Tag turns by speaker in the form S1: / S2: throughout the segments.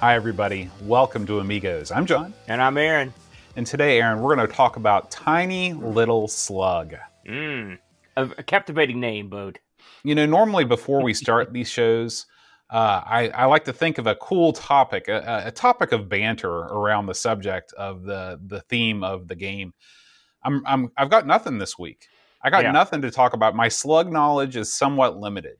S1: Hi, everybody. Welcome to Amigos. I'm John.
S2: And I'm Aaron.
S1: And today, Aaron, we're going to talk about Tiny Little Slug.
S2: Mm. A, a captivating name, Bode.
S1: You know, normally before we start these shows, uh, I, I, like to think of a cool topic, a, a, topic of banter around the subject of the the theme of the game. I'm, I'm I've got nothing this week. I got yeah. nothing to talk about. My slug knowledge is somewhat limited.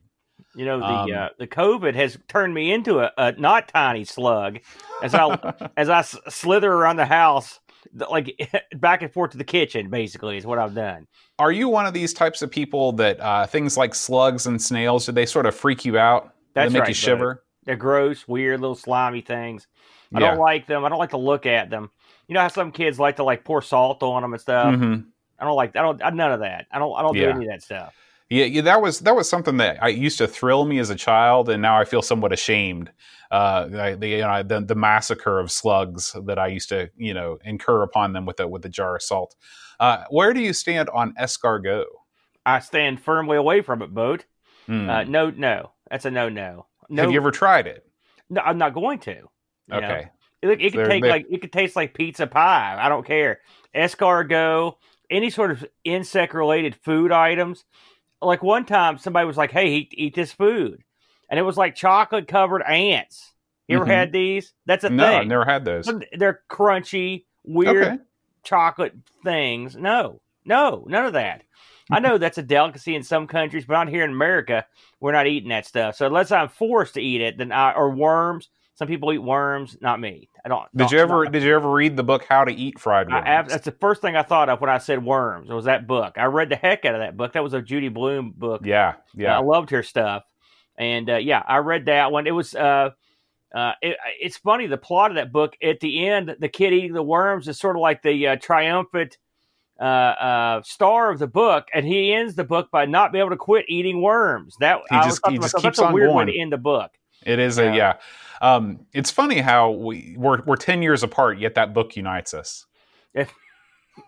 S2: You know, the um, uh, the COVID has turned me into a, a not tiny slug as I as I slither around the house, like back and forth to the kitchen. Basically, is what I've done.
S1: Are you one of these types of people that uh, things like slugs and snails do they sort of freak you out?
S2: That's
S1: they make
S2: right,
S1: you shiver.
S2: They're gross, weird, little slimy things. I yeah. don't like them. I don't like to look at them. You know how some kids like to like pour salt on them and stuff. Mm-hmm. I don't like. I don't. None of that. I don't. I don't yeah. do any of that stuff.
S1: Yeah, yeah, that was that was something that I used to thrill me as a child, and now I feel somewhat ashamed. Uh, the you know the, the massacre of slugs that I used to you know incur upon them with a with a jar of salt. Uh, where do you stand on escargot?
S2: I stand firmly away from it, boat. Mm. Uh, no, no, that's a no, no. No.
S1: Have you ever tried it?
S2: No, I'm not going to.
S1: Okay.
S2: Know? It, it could take like it could taste like pizza pie. I don't care. Escargot, any sort of insect related food items like one time somebody was like, "Hey, eat, eat this food," and it was like chocolate covered ants. You ever mm-hmm. had these? That's a
S1: no,
S2: thing.
S1: No, I never had those.
S2: They're crunchy, weird okay. chocolate things. No, no, none of that. I know that's a delicacy in some countries, but not here in America. We're not eating that stuff. So unless I'm forced to eat it, then I or worms. Some people eat worms, not me. I don't.
S1: Did you ever? Did you ever read the book How to Eat Fried Worms?
S2: I, that's the first thing I thought of when I said worms. It was that book. I read the heck out of that book. That was a Judy Blume book.
S1: Yeah, yeah.
S2: I loved her stuff, and uh, yeah, I read that one. It was. Uh, uh, it, it's funny the plot of that book. At the end, the kid eating the worms is sort of like the uh, triumphant uh, uh, star of the book, and he ends the book by not being able to quit eating worms. That
S1: he just, he just keeps on
S2: weird
S1: going.
S2: way to end the book.
S1: It is a yeah. Um, it's funny how we we're, we're ten years apart, yet that book unites us.
S2: If,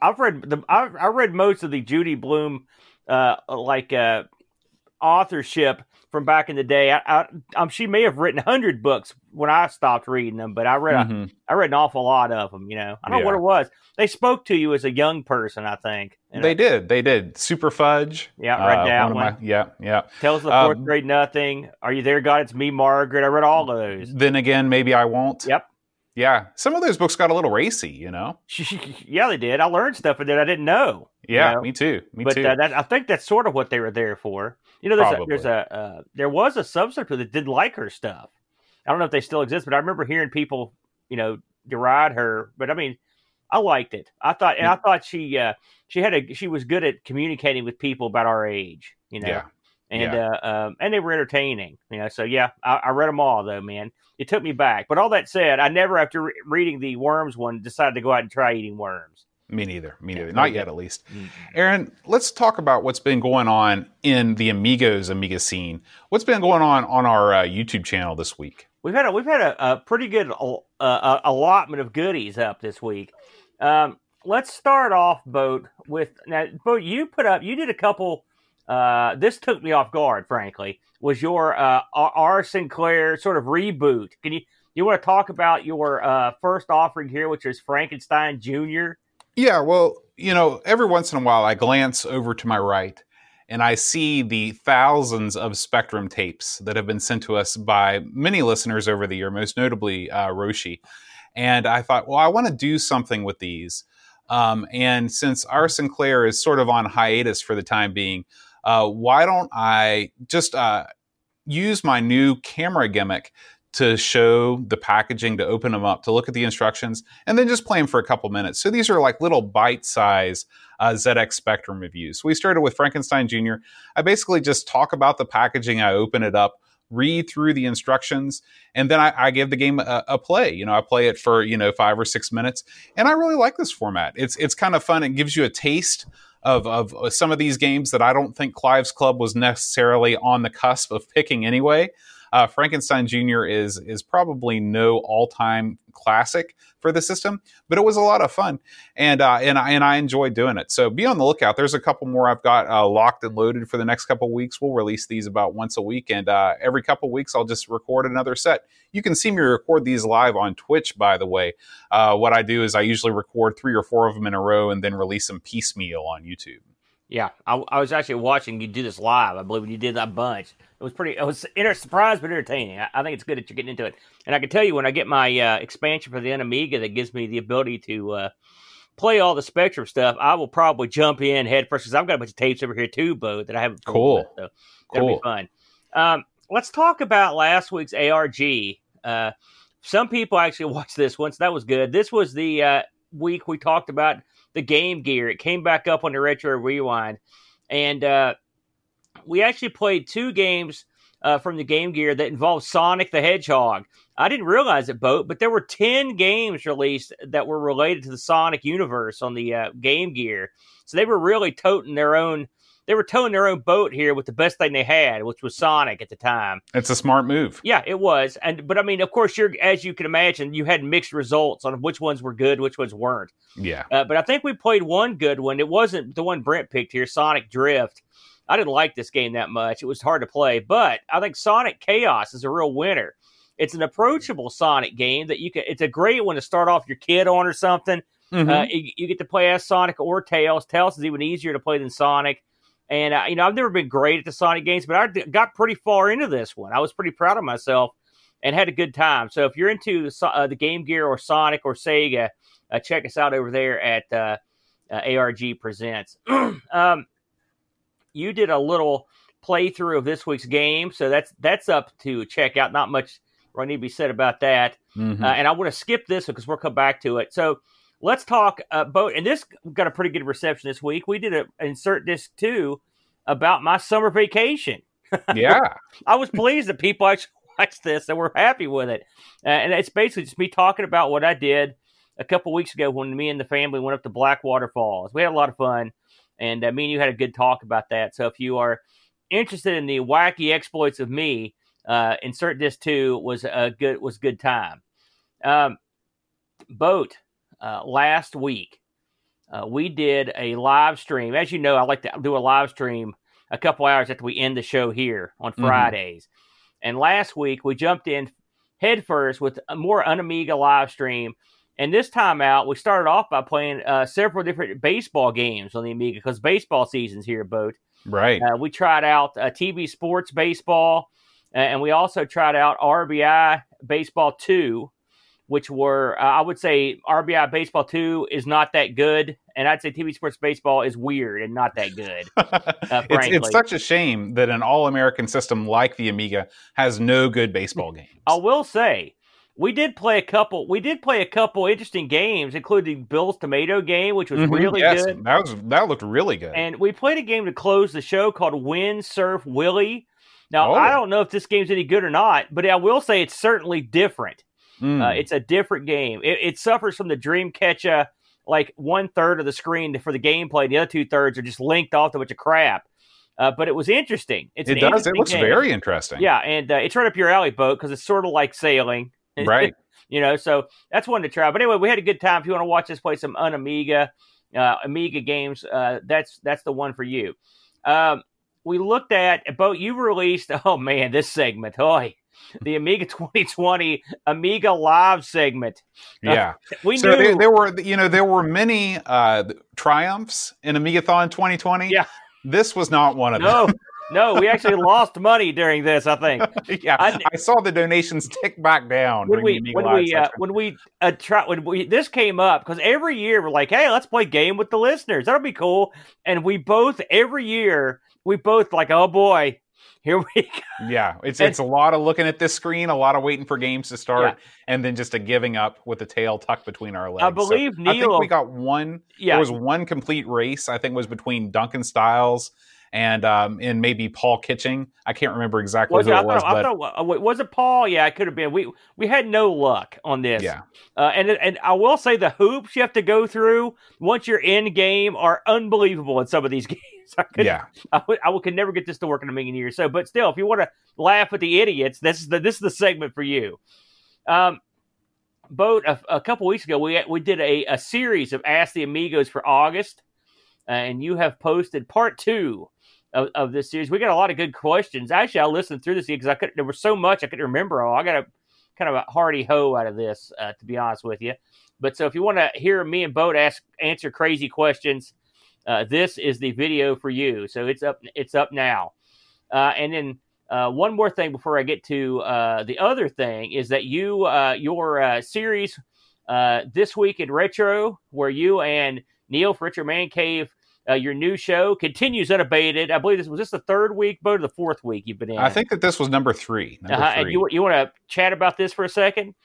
S2: I've read the I, I read most of the Judy Blume uh, like uh, authorship from back in the day. I, I, um, she may have written hundred books when I stopped reading them, but I read mm-hmm. I read an awful lot of them. You know, I don't yeah. know what it was. They spoke to you as a young person, I think.
S1: You They did. They did. Super Fudge.
S2: Yeah, right uh, that one.
S1: My, yeah, yeah.
S2: Tells the fourth um, grade nothing. Are you there, God? It's me, Margaret. I read all of those.
S1: Then again, maybe I won't.
S2: Yep.
S1: Yeah, some of those books got a little racy, you know.
S2: yeah, they did. I learned stuff that I didn't know.
S1: Yeah,
S2: you know?
S1: me too. Me
S2: but,
S1: too.
S2: Uh, that, I think that's sort of what they were there for. You know, there's a, there's a uh, there was a subsector that didn't like her stuff. I don't know if they still exist, but I remember hearing people, you know, deride her. But I mean, I liked it. I thought, and I thought she uh, she had a she was good at communicating with people about our age. You know,
S1: yeah.
S2: And
S1: yeah.
S2: uh, um, and they were entertaining. You know, so yeah, I, I, read them all though, man. It took me back. But all that said, I never after re- reading the worms one decided to go out and try eating worms.
S1: Me neither. Me neither. Not yet, at least. Aaron, let's talk about what's been going on in the Amigos Amiga scene. What's been going on on our uh, YouTube channel this week?
S2: We've had a, we've had a, a pretty good uh, uh allotment of goodies up this week. Um, let's start off, Boat, with now, Boat. You put up, you did a couple. Uh, this took me off guard, frankly. Was your uh, R. Sinclair sort of reboot? Can you you want to talk about your uh, first offering here, which is Frankenstein Junior?
S1: Yeah, well, you know, every once in a while I glance over to my right and I see the thousands of Spectrum tapes that have been sent to us by many listeners over the year, most notably uh, Roshi. And I thought, well, I want to do something with these. Um, and since R. Sinclair is sort of on hiatus for the time being, uh, why don't I just uh, use my new camera gimmick to show the packaging, to open them up, to look at the instructions, and then just play them for a couple minutes. So these are like little bite size uh, ZX Spectrum reviews. We started with Frankenstein Jr. I basically just talk about the packaging, I open it up, read through the instructions, and then I, I give the game a, a, play. You know, I play it for you know five or six minutes, and I really like this format. It's it's kind of fun. It gives you a taste of of uh, some of these games that I don't think Clive's Club was necessarily on the cusp of picking anyway. Uh, Frankenstein Jr. is is probably no all time classic for the system, but it was a lot of fun, and uh, and I and I enjoyed doing it. So be on the lookout. There's a couple more I've got uh, locked and loaded for the next couple weeks. We'll release these about once a week, and uh, every couple weeks I'll just record another set. You can see me record these live on Twitch. By the way, uh, what I do is I usually record three or four of them in a row and then release them piecemeal on YouTube.
S2: Yeah, I, I, was actually watching you do this live. I believe you did that bunch, it was pretty. It was inter- surprised but entertaining. I, I, think it's good that you're getting into it. And I can tell you when I get my uh, expansion for the Amiga that gives me the ability to uh, play all the Spectrum stuff, I will probably jump in head first because I've got a bunch of tapes over here too, Bo, that I haven't.
S1: Cool.
S2: With, so that'll cool. be fun. Um, let's talk about last week's ARG. Uh, some people actually watched this once. That was good. This was the uh, week we talked about the Game Gear. It came back up on the Retro Rewind, and uh, we actually played two games uh, from the Game Gear that involved Sonic the Hedgehog. I didn't realize it, Boat, but there were 10 games released that were related to the Sonic universe on the uh, Game Gear. So they were really toting their own they were towing their own boat here with the best thing they had, which was Sonic at the time.
S1: It's a smart move.
S2: Yeah, it was. And but I mean, of course, you're as you can imagine, you had mixed results on which ones were good, which ones weren't.
S1: Yeah.
S2: Uh, but I think we played one good one. It wasn't the one Brent picked here, Sonic Drift. I didn't like this game that much. It was hard to play, but I think Sonic Chaos is a real winner. It's an approachable Sonic game that you can. It's a great one to start off your kid on or something. Mm-hmm. Uh, you, you, get to play as Sonic or Tails. Tails is even easier to play than Sonic. And uh, you know, I've never been great at the Sonic games, but I got pretty far into this one. I was pretty proud of myself and had a good time. So if you're into the, uh, the Game Gear or Sonic or Sega, uh, check us out over there at uh, uh, ARG Presents. um, you did a little playthrough of this week's game, so that's that's up to check out. Not much need to be said about that. Mm-hmm. Uh, and I want to skip this because we'll come back to it. So let's talk about, and this got a pretty good reception this week. We did an insert disc two about my summer vacation.
S1: Yeah.
S2: I was pleased that people actually watched this and were happy with it. Uh, and it's basically just me talking about what I did a couple weeks ago when me and the family went up to Blackwater Falls. We had a lot of fun, and uh, me and you had a good talk about that. So if you are interested in the wacky exploits of me, uh, insert this too was a good was good time. Um, boat uh, last week, uh, we did a live stream. As you know, I like to do a live stream a couple hours after we end the show here on mm-hmm. Fridays. Mm-hmm. And last week, we jumped in headfirst with a more Unamiga live stream. And this time out, we started off by playing uh, several different baseball games on the Amiga because baseball season's here, boat.
S1: Right.
S2: Uh, we tried out uh, TV Sports Baseball, and we also tried out RBI Baseball 2 which were uh, I would say RBI Baseball Two is not that good, and I'd say TV Sports Baseball is weird and not that good.
S1: Uh, it's, it's, such a shame that an All American system like the Amiga has no good baseball games.
S2: I will say. We did play a couple. We did play a couple interesting games, including Bill's Tomato game, which was mm-hmm, really yes, good.
S1: That was that looked really good.
S2: And we played a game to close the show called Windsurf Willy. Now oh. I don't know if this game's any good or not, but I will say it's certainly different. Mm. Uh, it's a different game. It, it, suffers from the Dreamcatcher, like one third of the screen for the gameplay, and the other two thirds are just linked off to a bunch of crap. Uh, but it was interesting. It's
S1: it does. It looks game. very interesting.
S2: Yeah, and uh, it's right up your alley, boat, because it's sort of like sailing,
S1: right?
S2: you know, so that's one to try. But anyway, we had a good time. If you want to watch us play some Unamiga, uh, Amiga games, uh, that's that's the one for you. Um, we looked at boat. You released. Oh man, this segment. Oh, the Amiga 2020 Amiga Live segment.
S1: Yeah,
S2: uh, we
S1: so
S2: knew
S1: there, there, were you know there were many uh, triumphs in Amigathon 2020.
S2: Yeah,
S1: this was not one of
S2: no.
S1: them.
S2: No, we actually lost money during this. I think.
S1: yeah, I, I, saw the donations tick back down
S2: when we when we, uh, when we uh, try when we this came up because every year we're like, hey, let's play game with the listeners. That'll be cool. And we both every year we both like, oh boy, Here we go.
S1: Yeah, it's
S2: And-
S1: it's a lot of looking at this screen, a lot of waiting for games to start,
S2: Yeah.
S1: and then just a giving up with the tail tucked between our legs.
S2: I
S1: So
S2: believe
S1: I think
S2: Neil-
S1: we got one.
S2: Yeah,
S1: There was one complete race. I think was between Duncan Styles and um and maybe Paul Kitching. I can't remember exactly
S2: was
S1: who
S2: it?
S1: It was,
S2: thought,
S1: but
S2: thought, was it Paul? Yeah, it could have been. We we had no luck on this.
S1: yeah,
S2: Uh, and and I will say the hoops you have to go through once you're in game are unbelievable in some of these games. I could,
S1: yeah,
S2: I, would, I would- could never get this to work in a million years. So, but still, if you want to laugh at the idiots, this is the this is the segment for you. Um, Boat a, a couple weeks ago, we we did a, a series of Ask the Amigos for August, uh, and you have posted part two of, of this series. We got a lot of good questions. Actually, I listened through this because I could there was so much I couldn't remember all. I got a kind of a hearty hoe out of this, uh, to be honest with you. But so if you want to hear me and Boat ask answer crazy questions, uh, this is the video for you. So it's up it's up now. Uh, and then uh, one more thing before I get to uh, the other thing is that you uh, your uh, series uh, this week in retro, where you and Neil for Retro Man Cave, uh, your new show continues unabated. I believe this was this the third week, Boat, or the fourth week you've been in.
S1: I think that this was number three. Number
S2: Uh-huh.
S1: three.
S2: And you you want to chat about this for a second?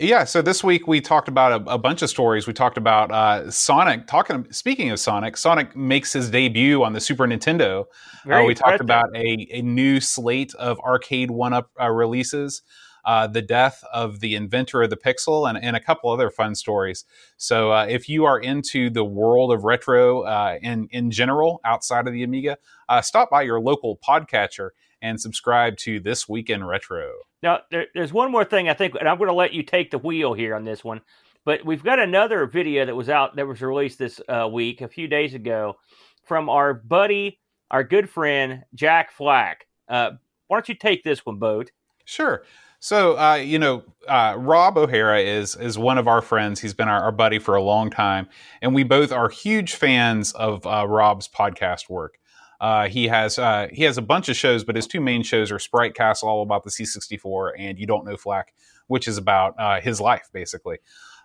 S1: Yeah, so this week we talked about a, a bunch of stories. We talked about uh, Sonic. Talking, speaking of Sonic, Sonic makes his debut on the Super Nintendo. Uh, we talked about a, a new slate of arcade one-up uh, releases, uh, the death of the inventor of the Pixel, and, and a couple other fun stories. So uh, if you are into the world of retro uh, in in general outside of the Amiga, uh, stop by your local podcatcher and subscribe to This Week in Retro.
S2: Now, there, there's one more thing I think, and I'm going to let you take the wheel here on this one. But we've got another video that was out that was released this uh, week, a few days ago, from our buddy, our good friend Jack Flack. Uh, why don't you take this one, Boat?
S1: Sure. So, uh, you know, uh, Rob O'Hara is is one of our friends. He's been our, our buddy for a long time, and we both are huge fans of uh, Rob's podcast work. Uh, he has uh, he has a bunch of shows, but his two main shows are Sprite Castle, all about the C64, and You Don't Know Flack, which is about uh, his life basically.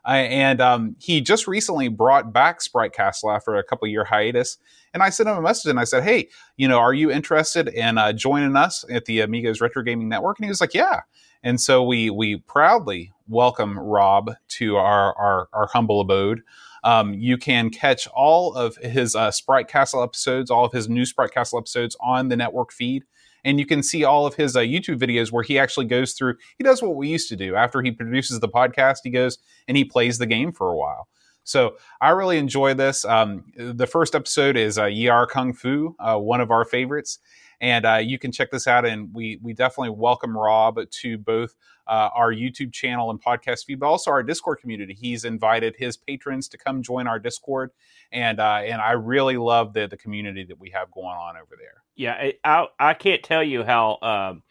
S1: And um, he just recently brought back Sprite Castle after a couple year hiatus. And I sent him a message and I said, "Hey, you know, are you interested in joining us at the Amigos Retro Gaming Network?" And he was like, "Yeah." And so we we proudly welcome Rob to our our, our humble abode. Um, you can catch all of his uh, Sprite Castle episodes, all of his new Sprite Castle episodes on the network feed. And you can see all of his uh, YouTube videos where he actually goes through, he does what we used to do. After he produces the podcast, he goes and he plays the game for a while. So I really enjoy this. Um, the first episode is uh, Yie Ar Kung Fu, uh, one of our favorites. And uh, you can check this out. And we, we definitely welcome Rob to both uh, our YouTube channel and podcast feed, but also our Discord community. He's invited his patrons to come join our Discord, and uh, and I really love the the community that we have going on over there.
S2: Yeah, I I, can't tell you how um,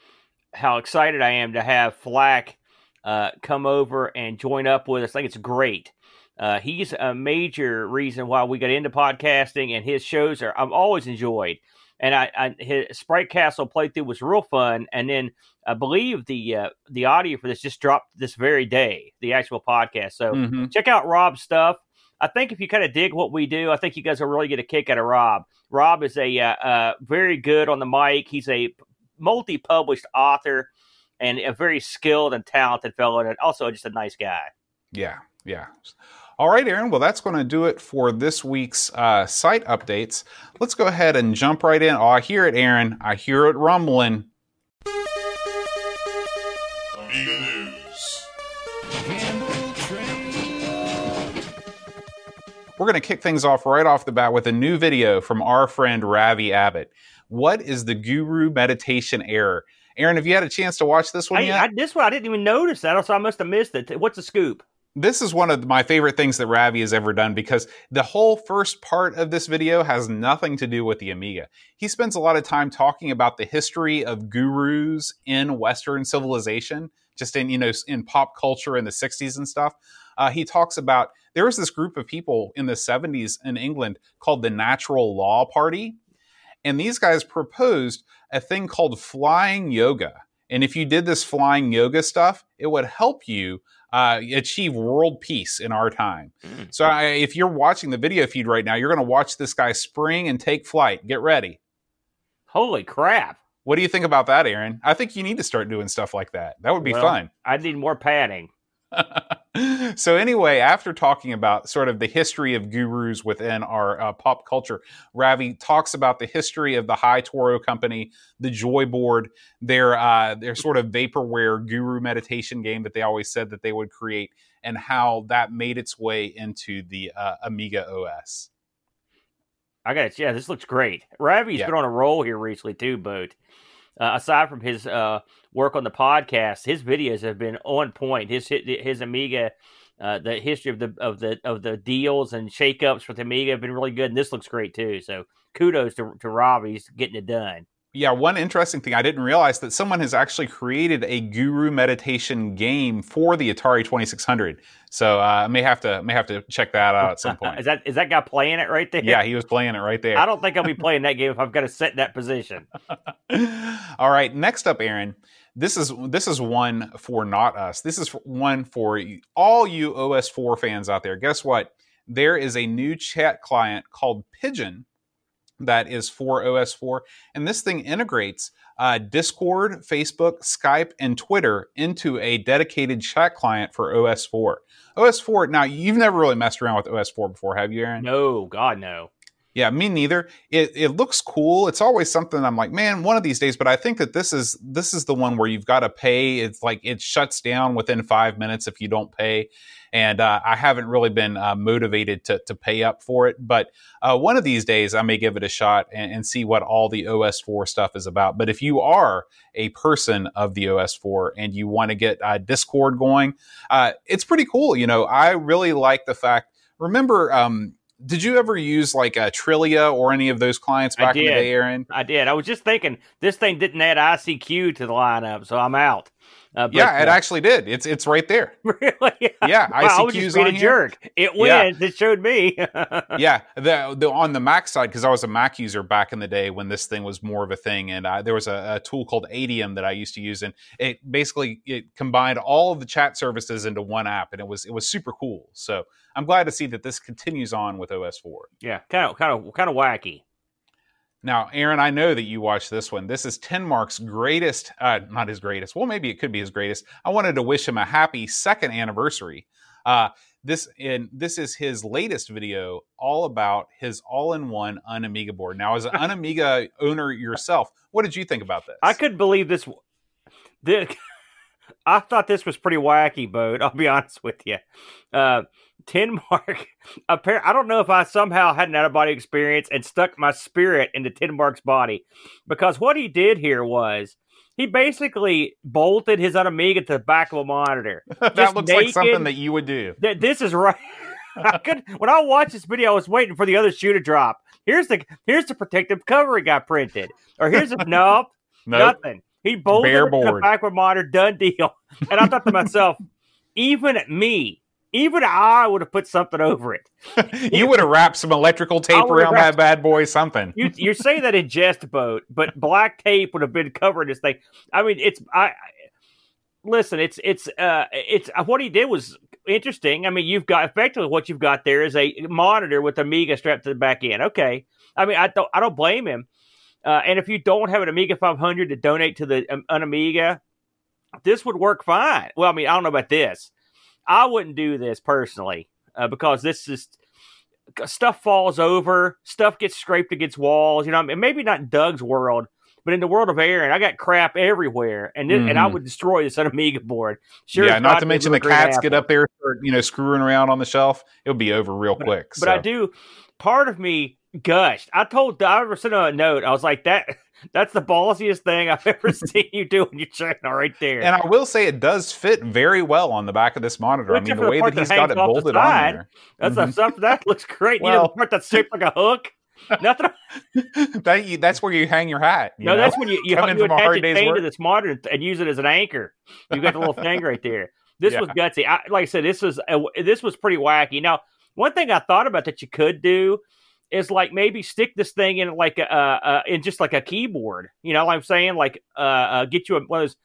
S2: how excited I am to have Flack uh, come over and join up with us. I think it's great. Uh, he's a major reason why we got into podcasting, and his shows are I've always enjoyed. And I, I his Sprite Castle playthrough was real fun. And then I believe the uh, the audio for this just dropped this very day, the actual podcast. So
S1: Mhm.
S2: check out Rob's stuff. I think if you kind of dig what we do, I think you guys will really get a kick out of Rob. Rob is a uh, uh, very good on the mic. He's a multi-published author and a very skilled and talented fellow, and also just a nice guy.
S1: Yeah, yeah. All right, Aaron. Well, that's going to do it for this week's uh, site updates. Let's go ahead and jump right in. Oh, I hear it, Aaron. I hear it rumbling.
S3: Amiga News.
S1: We're going to kick things off right off the bat with a new video from our friend Ravi Abbott. What is the Guru meditation error? Aaron, have you had a chance to watch this one
S2: I,
S1: yet?
S2: I, this one I didn't even notice that, so I must have missed it. What's the scoop?
S1: This is one of my favorite things that Ravi has ever done because the whole first part of this video has nothing to do with the Amiga. He spends a lot of time talking about the history of gurus in Western civilization, just in you know in pop culture in the 60s and stuff. Uh, he talks about there was this group of people in the 70s in England called the Natural Law Party, and these guys proposed a thing called flying yoga. And if you did this flying yoga stuff, it would help you uh, achieve world peace in our time.
S2: Mm.
S1: So I, if you're watching the video feed right now, you're going to watch this guy spring and take flight. Get ready.
S2: Holy crap!
S1: What do you think about that, Aaron? I think you need to start doing stuff like that. That would be
S2: Well,
S1: fun.
S2: I need more padding.
S1: so anyway, after talking about sort of the history of gurus within our uh, pop culture, Ravi talks about the history of the Hi-Toro Company, the Joy Board, their uh, their sort of vaporware guru meditation game that they always said that they would create, and how that made its way into the uh, Amiga OS.
S2: I got it. Yeah, this looks great. Ravi's
S1: Yeah.
S2: been on a roll here recently too, but Uh, aside from his uh, work on the podcast, his videos have been on point. His his Amiga, uh, the history of the of the of the deals and shakeups with Amiga have been really good, and this looks great too. So kudos to to Ravi. He's getting it done.
S1: Yeah, one interesting thing I didn't realize that someone has actually created a guru meditation game for the Atari Twenty Six Hundred. So uh, I may have to may have to check that out at some point.
S2: is that is that guy playing it right there?
S1: yeah, he was playing it right there.
S2: I don't think I'll be playing that game if I've got to sit in that position.
S1: All right, next up, Aaron. This is this is one for not us. This is one for all you OS4 fans out there. Guess what? There is a new chat client called Pigeon that is for OS4, and this thing integrates uh, Discord, Facebook, Skype, and Twitter into a dedicated chat client for OS4. OS4. Now, you've never really messed around with OS4 before, have you, Aaron?
S2: No, God, no.
S1: Yeah, me neither. It it looks cool. It's always something I'm like, man, one of these days. But I think that this is this is the one where you've got to pay. It's like it shuts down within five minutes if you don't pay. And uh, I haven't really been uh, motivated to to pay up for it. But uh, one of these days, I may give it a shot and, and see what all the OS4 stuff is about. But if you are a person of the OS4 and you want to get uh, Discord going, uh, it's pretty cool. You know, I really like the fact. Remember. Um, did you ever use like a Trillian or any of those clients back in the day, Aaron?
S2: I did. I was just thinking this thing didn't add ICQ to the lineup, so I'm out. Uh, but,
S1: yeah, it
S2: uh,
S1: actually did. It's it's right there.
S2: really.
S1: Yeah,
S2: Wow, I
S1: ICQ's on
S2: a
S1: here.
S2: jerk. It
S1: Yeah.
S2: wins. It showed me.
S1: yeah, the, the on the Mac side because I was a Mac user back in the day when this thing was more of a thing, and uh, there was a, a tool called Adium that I used to use, and it basically it combined all of the chat services into one app, and it was it was super cool. So I'm glad to see that this continues on with OS4.
S2: yeah, kind of, kind of, kind of wacky.
S1: Now, Aaron, I know that you watched this one. This is Tenmark's greatest, uh, not his greatest. Well, maybe it could be his greatest. I wanted to wish him a happy second anniversary. Uh, this and this is his latest video, all about his all-in-one Unamiga board. Now, as an Unamiga owner yourself, what did you think about this?
S2: I couldn't believe this. this I thought this was pretty wacky, boat. I'll be honest with you. Uh, Tin Mark, appar- I don't know if I somehow had an out of body experience and stuck my spirit into Tin Mark's body because what he did here was he basically bolted his Amiga to the back of a monitor.
S1: that looks like something that you would do.
S2: Th- This is right. I could when I watched this video, I was waiting for the other shoe to drop. Here's the here's the protective cover he got printed, or here's a nope,
S1: Nope.
S2: nothing. He bolted
S1: Bare
S2: it to the
S1: board.
S2: backward monitor, done deal. And I thought to myself, even me, even I would have put something over it.
S1: you would have wrapped some electrical tape around that bad boy, something.
S2: You you say that in jest boat, but black tape would have been covering this thing. I mean, it's I. I Listen, it's it's uh it's uh, what he did was interesting. I mean, you've got effectively what you've got there is a monitor with Amiga strapped to the back end. Okay, I mean, I don't I don't blame him. Uh, and if you don't have an Amiga 500 to donate to the um, an Amiga, this would work fine. Well, I mean, I don't know about this. I wouldn't do this personally uh, because this is stuff falls over, stuff gets scraped against walls. You know, I mean, maybe not Doug's world, but in the world of Aaron, I got crap everywhere, and this, and I
S1: Mhm.
S2: would destroy this on Amiga board. Sure,
S1: yeah,
S2: as
S1: not to mention the cats get up there, you know, screwing around on the shelf. It'll be over real quick.
S2: But I do. Part of me gushed. I told I sent a note. I was like, "That that's the ballsiest thing I've ever seen you do on your channel, right there."
S1: And I will say it does fit very well on the back of this monitor. I mean, the way
S2: part
S1: that he's got it bolted on
S2: side.
S1: there.
S2: that's
S1: Mhm.
S2: stuff that looks great. you know, the part that's shaped like a hook. Nothing.
S1: that you, that's where you hang your hat. you
S2: No,
S1: know?
S2: that's when you you,
S1: Coming
S2: you
S1: a
S2: attach
S1: hard
S2: a chain to this monitor and, use it as an anchor. You got the little thing right there. This was gutsy. I, like I said, this was uh, this was pretty wacky. Now, one thing I thought about that you could do is like maybe stick this thing in like a uh, uh, in just like a keyboard. You know what I'm saying? Like uh, uh get you a one of those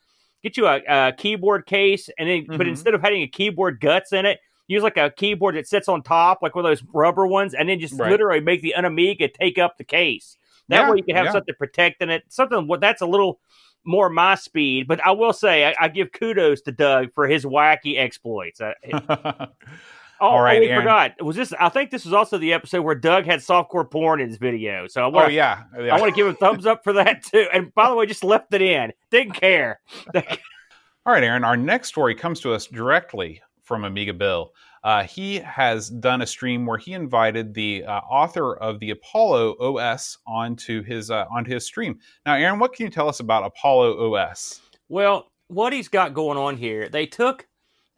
S2: get you a, a keyboard case and then but
S1: Mhm.
S2: instead of having a keyboard guts in it, use like a keyboard that sits on top, like one of those rubber ones, and then just
S1: Right.
S2: literally make the Unamiga take up the case. That
S1: Yeah,
S2: way you can have
S1: yeah.
S2: something protecting it. Something what that's a little more my speed. But I will say I, I give kudos to Doug for his wacky exploits. I, oh,
S1: All right,
S2: oh, we
S1: Aaron.
S2: forgot. Was this? I think this was also the episode where Doug had softcore porn in his video. So I
S1: oh
S2: want
S1: yeah, yeah.
S2: I want to give him a thumbs up for that too. And by the way, just left it in. Didn't care.
S1: All right, Aaron. Our next story comes to us directly from Amiga Bill. Uh, he has done a stream where he invited the uh, author of the Apollo OS onto his uh, onto his stream. Now, Aaron, what can you tell us about Apollo OS?
S2: Well, what he's got going on here, they took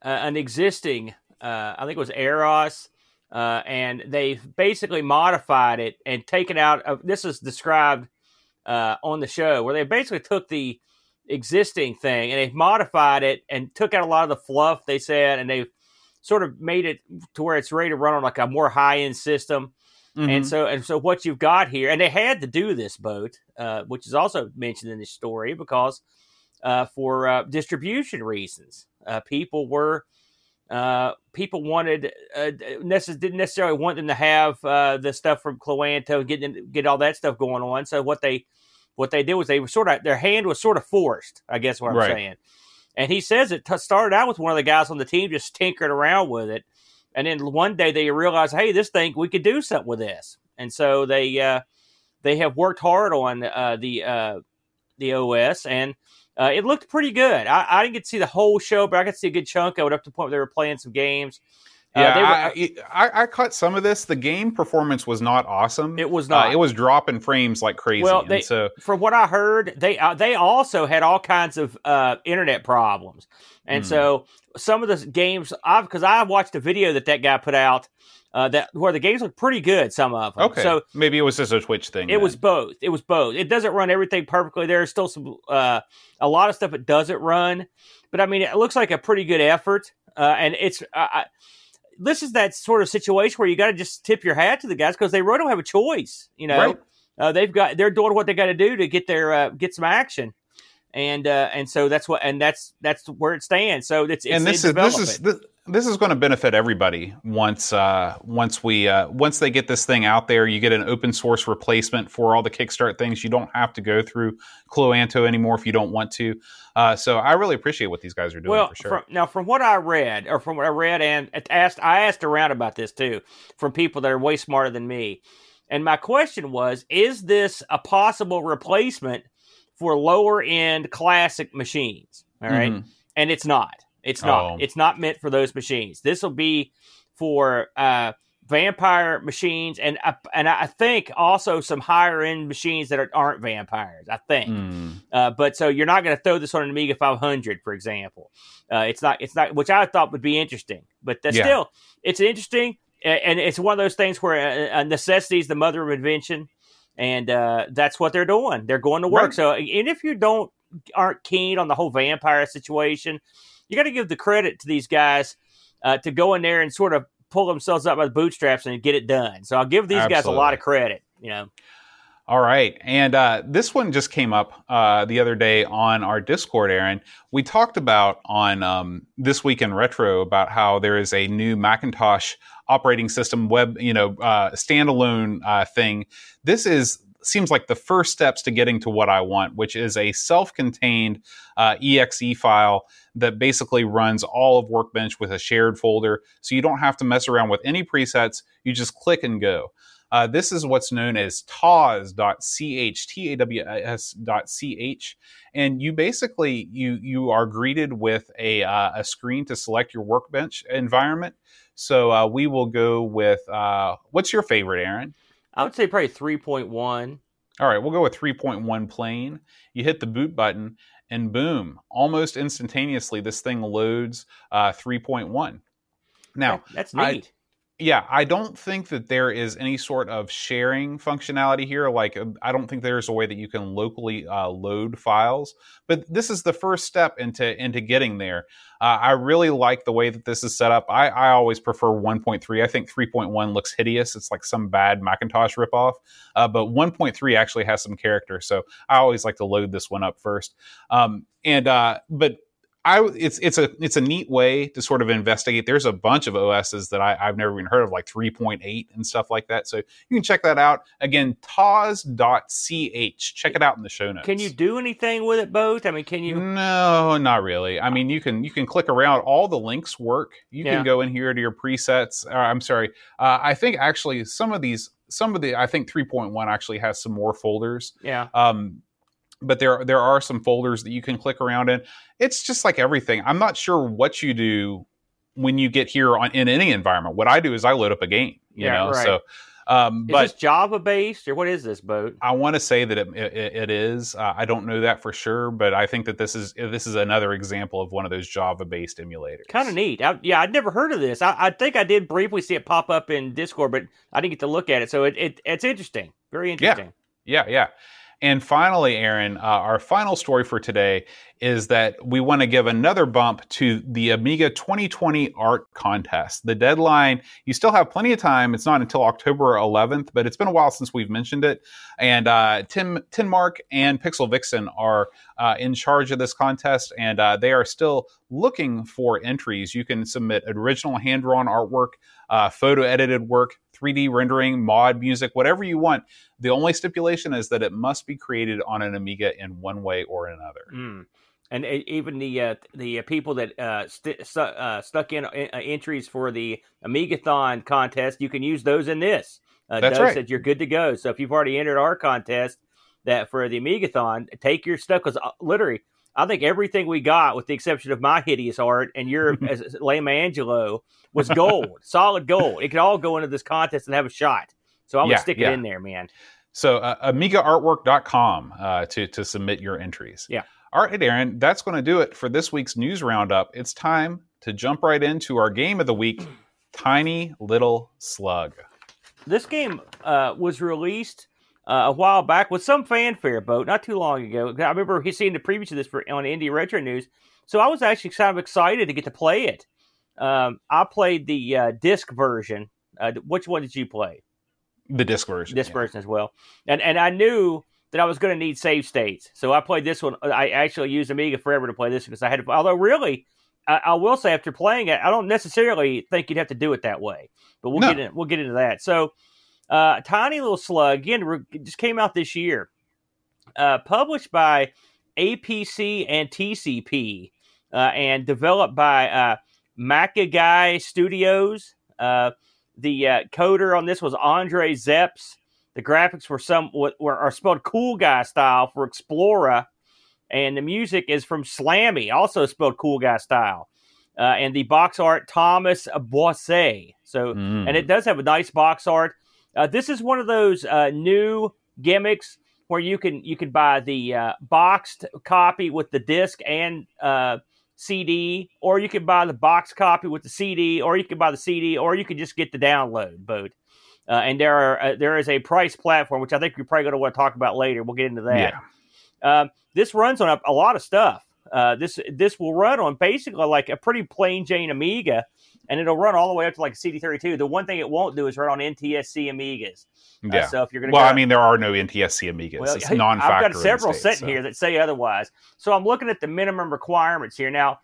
S2: uh, an existing, uh, I think it was AROS, uh, and they've basically modified it and taken out. Of, this is described uh, on the show where they basically took the existing thing and they've modified it and took out a lot of the fluff they said, and they've sort of made it to where it's ready to run on like a more high end system.
S1: Mm-hmm.
S2: And so, and so, what you've got here, and they had to do this boat, uh, which is also mentioned in this story, because uh, for uh, distribution reasons, uh, people were uh, people wanted uh, necess- didn't necessarily want them to have uh, the stuff from Cloanto, get them, get all that stuff going on. So what they what they did was they were sort of their hand was sort of forced. I guess what I'm
S1: Right.
S2: saying. And he says it t- started out with one of the guys on the team just tinkering around with it, and then one day they realized, hey, this thing we could do something with this, and so they uh, they have worked hard on uh, the uh, the OS, and uh, it looked pretty good. I, I didn't get to see the whole show, but I got to see a good chunk of it up to the point where they were playing some games. Uh,
S1: Yeah,
S2: were-
S1: I, I, I caught some of this. The game performance was not awesome.
S2: It was
S1: Uh,
S2: not.
S1: it was dropping frames like crazy.
S2: Well, they-
S1: so
S2: from what I heard, they uh, they also had all kinds of uh, internet problems, and
S1: Hmm.
S2: so some of the games I've because I watched a video that that guy put out uh, that where the games look pretty good. Some of them,
S1: okay,
S2: So
S1: maybe it was just a Twitch thing.
S2: it
S1: then.
S2: was both. It was both. It doesn't run everything perfectly. There's still some uh, a lot of stuff it doesn't run, but I mean it looks like a pretty good effort, uh, and it's. Uh, I, this is that sort of situation where you got to just tip your hat to the guys because they really don't have a choice. You know,
S1: Right.
S2: uh, they've got they're doing what they got to do to get their uh, get some action, and uh, and so that's what and that's that's where it stands. So it's, it's
S1: and this is this is this, this is going to benefit everybody once uh, once we uh, once they get this thing out there. You get an open source replacement for all the Kickstart things. You don't have to go through Cloanto anymore if you don't want to. Uh, so I really appreciate what these guys are doing
S2: well,
S1: for sure.
S2: from, now from what I read, or from what I read, and asked, I asked around about this too from people that are way smarter than me. And my question was: Is this a possible replacement for lower end classic machines? All right?
S1: Mhm.
S2: and it's not. It's not.
S1: Oh.
S2: It's not meant for those machines. This will be for uh, vampire machines, and I- and I think also some higher end machines that are, aren't vampires. I think.
S1: Mm.
S2: Uh, but so you're not going to throw this on an Amiga 500, for example. Uh, it's not. It's not. Which I thought would be interesting. But
S1: Yeah.
S2: still, it's interesting, and it's one of those things where uh, uh, necessity is the mother of invention, and uh, that's what they're doing. They're going to work.
S1: Right.
S2: So, and if you don't aren't keen on the whole vampire situation, you got to give the credit to these guys uh, to go in there and sort of pull themselves up by the bootstraps and get it done. So I'll give these guys a lot of credit. You know.
S1: All right. And uh, this one just came up uh, the other day on our Discord, Aaron. We talked about on um, This Week in Retro about how there is a new Macintosh operating system web, you know, uh, standalone uh, thing. This is seems like the first steps to getting to what I want, which is a self-contained uh, exe file that basically runs all of Workbench with a shared folder, so you don't have to mess around with any presets. You just click and go. Uh, this is what's known as taws.ch, T-A-W-S.ch, and you basically you you are greeted with a uh, a screen to select your workbench environment. So uh, we will go with uh, what's your favorite, Aaron?
S2: I would say probably three point one.
S1: All right, we'll go with 3.1 plane. You hit the boot button, and boom, almost instantaneously, this thing loads uh, 3.1. Now,
S2: that's neat.
S1: Yeah, I don't think that there is any sort of sharing functionality here. Like, uh, I don't think there's a way that you can locally uh, load files. But this is the first step into into getting there. Uh, I really like the way that this is set up. I, I always prefer 1.3. I think 3.1 looks hideous. It's like some bad Macintosh ripoff. Uh, but 1.3 actually has some character, so I always like to load this one up first. Um, and uh, but I it's it's a it's a neat way to sort of investigate. There's a bunch of OSs that I, I've never even heard of, like 3.8 and stuff like that. So you can check that out. Again, taws.ch. Check it out in the show notes.
S2: Can you do anything with it both? I mean, can you?
S1: No, not really. I mean, you can you can click around. All the links work. You
S2: Yeah.
S1: can go in here to your presets. Uh, I'm sorry. Uh, I think actually some of these, some of the, I think 3.1 actually has some more folders.
S2: Yeah.
S1: Um, but there there are some folders that you can click around in. It's just like everything. I'm not sure what you do when you get here on in any environment. What I do is I load up a game. You
S2: Yeah,
S1: know,
S2: right.
S1: so. Um,
S2: Is
S1: but
S2: this Java based or what is this boat?
S1: I want to say that it, it, it is. Uh, I don't know that for sure, but I think that this is this is another example of one of those Java-based emulators.
S2: Kind of neat. I, yeah, I'd never heard of this. I, I think I did briefly see it pop up in Discord, but I didn't get to look at it. So it, it it's interesting. Very interesting.
S1: Yeah, yeah. And finally, Aaron, uh, our final story for today is that we want to give another bump to the Amiga 2020 art contest. The deadline, you still have plenty of time. It's not until October 11th, but it's been a while since we've mentioned it. And uh, Tim, Tin Mark and Pixel Vixen are uh, in charge of this contest, and uh, they are still looking for entries. You can submit original hand drawn artwork, uh, photo edited work, 3D rendering, mod music, whatever you want. The only stipulation is that it must be created on an Amiga in one way or another.
S2: Mm. And uh, even the uh, the uh, people that uh, st- uh, stuck in uh, entries for the Amigathon contest, you can use those in this. Uh,
S1: That's
S2: Doug
S1: right.
S2: said you're good to go. So if you've already entered our contest, that for the Amigathon, take your stuff because literally, I think everything we got, with the exception of my hideous art and your as Lame Angelo, was gold, solid gold. It could all go into this contest and have a shot. So I would
S1: Yeah,
S2: stick
S1: yeah.
S2: it in there, man.
S1: So, uh, AmigaArtwork.com uh, to, to submit your entries.
S2: Yeah.
S1: All right, Aaron, that's going to do it for this week's news roundup. It's time to jump right into our game of the week Tiny Little Slug.
S2: this game uh, was released uh, a while back with some fanfare, boat not too long ago. I remember he seeing the preview to this for on Indie Retro News, so I was actually kind of excited to get to play it. Um, I played the uh, disc version. Uh, which one did you play?
S1: The disc version.
S2: This
S1: yeah.
S2: version as well, and and I knew that I was going to need save states, so I played this one. I actually used Amiga Forever to play this because I had. To, although really, I, I will say after playing it, I don't necessarily think you'd have to do it that way. But we'll
S1: No.
S2: get in, we'll get into that. So, uh, Tiny Little Slug again re- just came out this year, uh, published by APC and TCP, uh, and developed by uh, Makagai Studios. Uh, the uh, coder on this was Andre Zepps. The graphics were some were, are spelled cool guy style for Explora, and the music is from Slammy, also spelled cool guy style. Uh, and the box art Thomas Boisset. So,
S1: Mm.
S2: and it does have a nice box art. Uh, this is one of those uh, new gimmicks where you can you can buy the uh, boxed copy with the disc and uh, CD, or you can buy the box copy with the CD, or you can buy the CD, or you can just get the download boat. Uh, and there are uh, there is a price platform which I think you're probably going to want to talk about later. We'll get into that.
S1: Yeah.
S2: Um, this runs on a, a lot of stuff. Uh, this this will run on basically like a pretty plain Jane Amiga, and it'll run all the way up to like CD32. The one thing it won't do is run on NTSC Amigas. Uh,
S1: Yeah.
S2: so if you're going to
S1: well, I mean, there are no NTSC Amigas.
S2: well,
S1: it's non-factory.
S2: I've got several
S1: state,
S2: sitting
S1: so.
S2: here that say otherwise. So I'm looking at the minimum requirements here. Now,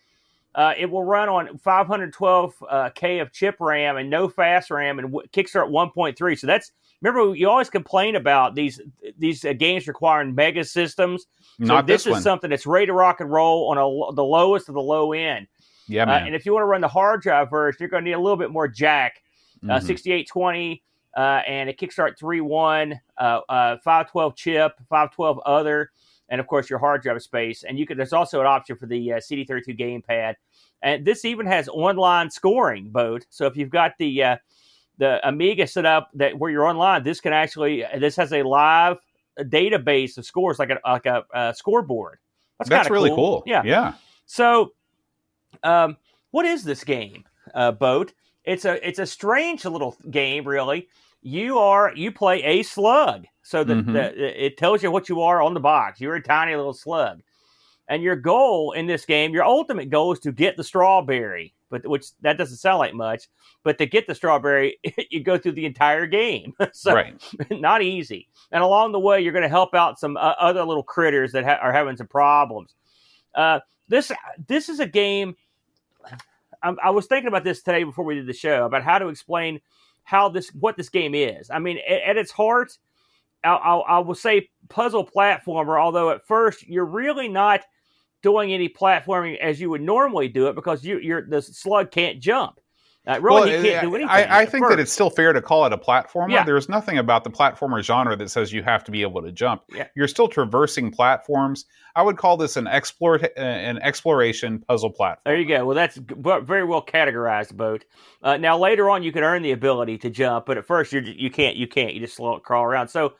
S2: uh, it will run on 512 uh, of chip RAM and no fast RAM and w- Kickstart 1.3. So that's remember you always complain about these these uh, games requiring mega systems. So
S1: Not
S2: this,
S1: this,
S2: is
S1: one.
S2: something that's ready to rock and roll on a, the lowest of the low end.
S1: Yeah,
S2: Uh, and if you want to run the hard drive version, you're going to need a little bit more jack uh,
S1: Mhm.
S2: 6820 uh, and a Kickstart 3.1, uh, uh, 512 chip, 512 other, and of course your hard drive space. And you can. There's also an option for the uh, CD32 gamepad, and this even has online scoring mode. So if you've got the uh, the Amiga set up that where you're online, this can actually this has a live database of scores like a like a, uh scoreboard. That's,
S1: That's really cool.
S2: Yeah.
S1: Yeah.
S2: So, um, what is this game, uh, Boat? It's a it's a strange little game, really. You are you play a slug, so the,
S1: Mhm.
S2: the it tells you what you are on the box. You're a tiny little slug, and your goal in this game, your ultimate goal, is to get the strawberry. But which that doesn't sound like much. But to get the strawberry, you go through the entire game. so
S1: right.
S2: not easy. And along the way, you're going to help out some uh, other little critters that ha- are having some problems. Uh, this this is a game. I, I was thinking about this today before we did the show about how to explain how this what this game is. I mean, at, at its heart, I, I, I will say puzzle platformer. Although at first you're really not doing any platforming as you would normally do it because you, you're the slug can't jump. Uh, really,
S1: Well,
S2: he can't
S1: I-
S2: do anything.
S1: I, I think that it's still fair to call it a platformer.
S2: Yeah.
S1: There's nothing about the platformer genre that says you have to be able to jump.
S2: Yeah.
S1: You're still traversing platforms. I would call this an explore uh, an exploration puzzle platform.
S2: There you go. Well, that's very well categorized, boat. Uh, now later on, you can earn the ability to jump, but at first you you can't. You can't. You just slow, crawl around. So,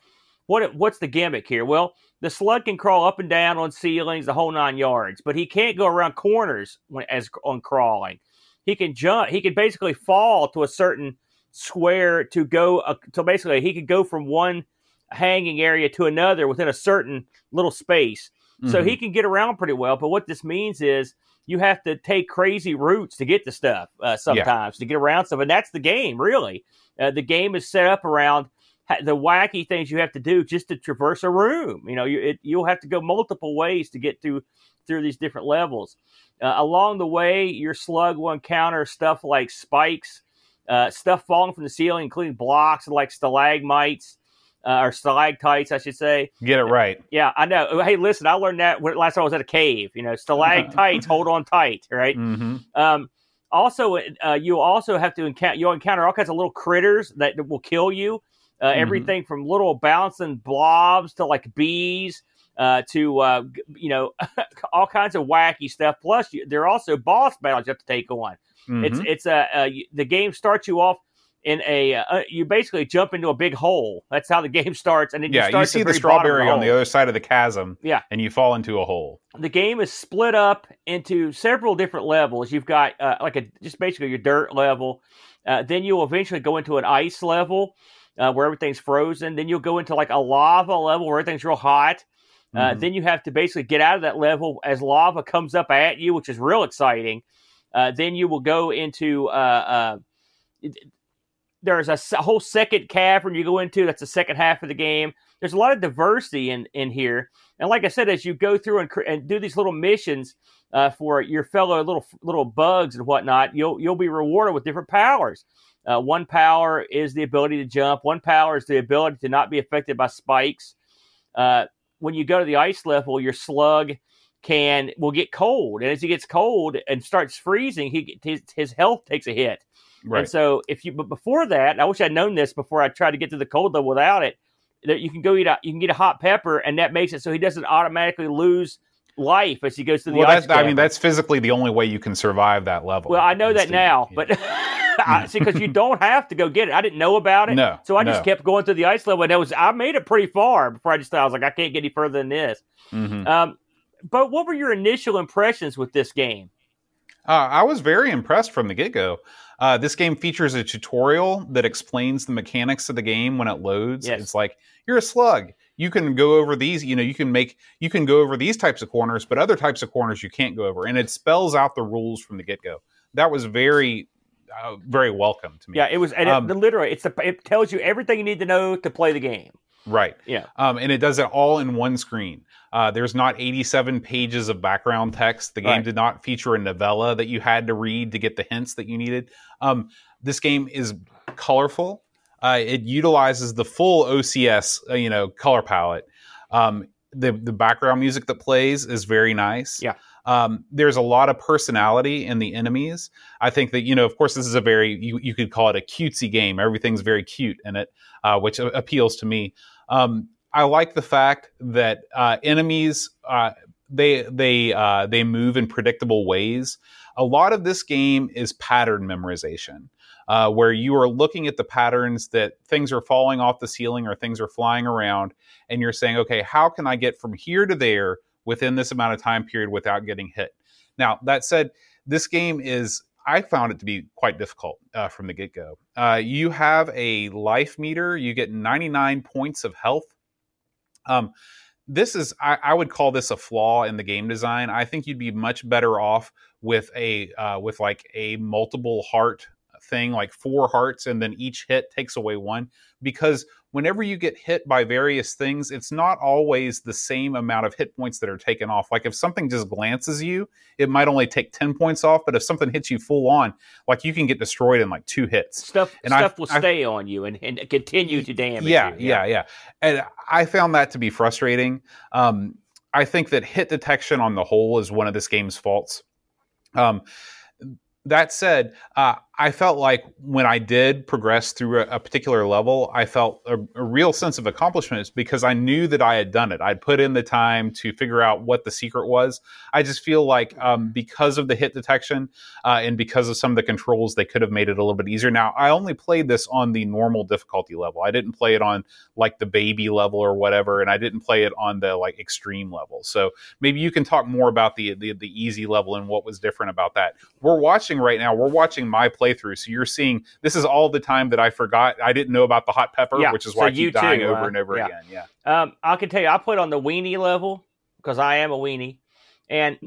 S2: what what's the gimmick here? Well, the slug can crawl up and down on ceilings, the whole nine yards, but he can't go around corners when, as on crawling. He can jump. He can basically fall to a certain square to go. Uh, so basically, he could go from one hanging area to another within a certain little space. So
S1: Mhm.
S2: he can get around pretty well. But what this means is you have to take crazy routes to get to stuff uh, sometimes to get around stuff, and that's the game. Really, uh, the game is set up around the wacky things you have to do just to traverse a room. You know, you it, you'll have to go multiple ways to get through through these different levels. Uh, along the way, your slug will encounter stuff like spikes, uh, stuff falling from the ceiling, including blocks like stalagmites uh, or stalactites, I should say.
S1: Get it right.
S2: Yeah, I know. Hey, listen, I learned that when, last time I was at a cave. You know, stalactites, hold on tight, right?
S1: hmm
S2: Um, also, uh, you also have to encounter you'll encounter all kinds of little critters that will kill you. Uh,
S1: Mhm.
S2: Everything from little bouncing blobs to like bees uh, to uh, you know all kinds of wacky stuff. Plus, you, there are also boss battles you have to take on. It's
S1: Mm-hmm.
S2: it's a, uh you- the game starts you off in a uh, you basically jump into a big hole. That's how the game starts, and then
S1: yeah,
S2: you, start
S1: you see the
S2: of
S1: strawberry on the other side of the chasm.
S2: Yeah.
S1: and you fall into a hole.
S2: the game is split up into several different levels. You've got uh, like a just basically your dirt level. Uh, then you'll eventually go into an ice level uh, where everything's frozen. Then you'll go into like a lava level where everything's real hot. Uh,
S1: Mhm.
S2: Then you have to basically get out of that level as lava comes up at you, which is real exciting. Uh, then you will go into uh, uh, there's a whole second cavern you go into. That's the second half of the game. There's a lot of diversity in in here, and like I said, as you go through and, and do these little missions uh, for your fellow little little bugs and whatnot, you'll you'll be rewarded with different powers. Uh, one power is the ability to jump. One power is the ability to not be affected by spikes. Uh, when you go to the ice level, your slug can will get cold, and as he gets cold and starts freezing, he his, his health takes a hit.
S1: Right.
S2: And so, if you but before that, I wish I'd known this before I tried to get to the cold level without it. That you can go eat a you can get a hot pepper, and that makes it so he doesn't automatically lose life as he goes to the
S1: well,
S2: ice.
S1: I mean, that's physically the only way you can survive that level.
S2: well, I know that
S1: to-
S2: now,
S1: yeah.
S2: but I, see, because you don't have to go get it. I didn't know about it,
S1: No,
S2: so I just kept going through the ice level, and it was I made it pretty far before I just thought I was like I can't get any further than this.
S1: Mhm.
S2: Um, but what were your initial impressions with this game?
S1: Uh, I was very impressed from the get go. Uh, this game features a tutorial that explains the mechanics of the game when it loads.
S2: Yes.
S1: It's like you're a slug. You can go over these. You know, you can make you can go over these types of corners, but other types of corners you can't go over. And it spells out the rules from the get go. That was very, uh, very welcome to me.
S2: Yeah, it was and
S1: Um,
S2: it, literally it's the, it tells you everything you need to know to play the game.
S1: Right.
S2: Yeah.
S1: Um, and it does it all in one screen. Uh, there's not 87 pages of background text. The game
S2: Right.
S1: did not feature a novella that you had to read to get the hints that you needed. Um, this game is colorful. Uh, it utilizes the full OCS, uh, you know, color palette. Um, the the background music that plays is very nice.
S2: Yeah.
S1: Um, there's a lot of personality in the enemies. I think that you know, of course, this is a very you, you could call it a cutesy game. Everything's very cute in it, uh, which appeals to me. Um, I like the fact that uh, enemies uh, they they uh, they move in predictable ways. A lot of this game is pattern memorization, uh, where you are looking at the patterns that things are falling off the ceiling or things are flying around, and you're saying, okay, how can I get from here to there within this amount of time period without getting hit? Now that said, this game is I found it to be quite difficult uh, from the get go. Uh, you have a life meter, you get 99 points of health. Um, this is, I, I would call this a flaw in the game design. I think you'd be much better off with a, uh, with like a multiple heart thing, like four hearts, and then each hit takes away one. Because whenever you get hit by various things, it's not always the same amount of hit points that are taken off. Like if something just glances you, it might only take 10 points off, but if something hits you full on, like you can get destroyed in like two hits.
S2: Stuff and stuff I've, will I've, stay on you and, and continue to damage
S1: yeah,
S2: you.
S1: Yeah, yeah, yeah. And I found that to be frustrating. Um, I think that hit detection on the whole is one of this game's faults. Um, that said, uh, I felt like when I did progress through a, a particular level, I felt a, a, real sense of accomplishment because I knew that I had done it. I'd put in the time to figure out what the secret was. I just feel like um, because of the hit detection uh, and because of some of the controls, they could have made it a little bit easier. Now, I only played this on the normal difficulty level. I didn't play it on like the baby level or whatever, and I didn't play it on the like extreme level. So maybe you can talk more about the the, the easy level and what was different about that. We're watching right now. We're watching my play playthrough. So you're seeing this is all the time that I forgot. I didn't know about the hot pepper, yeah, which is why so I keep dying too, over uh, and over yeah. again. Yeah.
S2: Um, I can tell you, I played on the weenie level because I am a weenie, and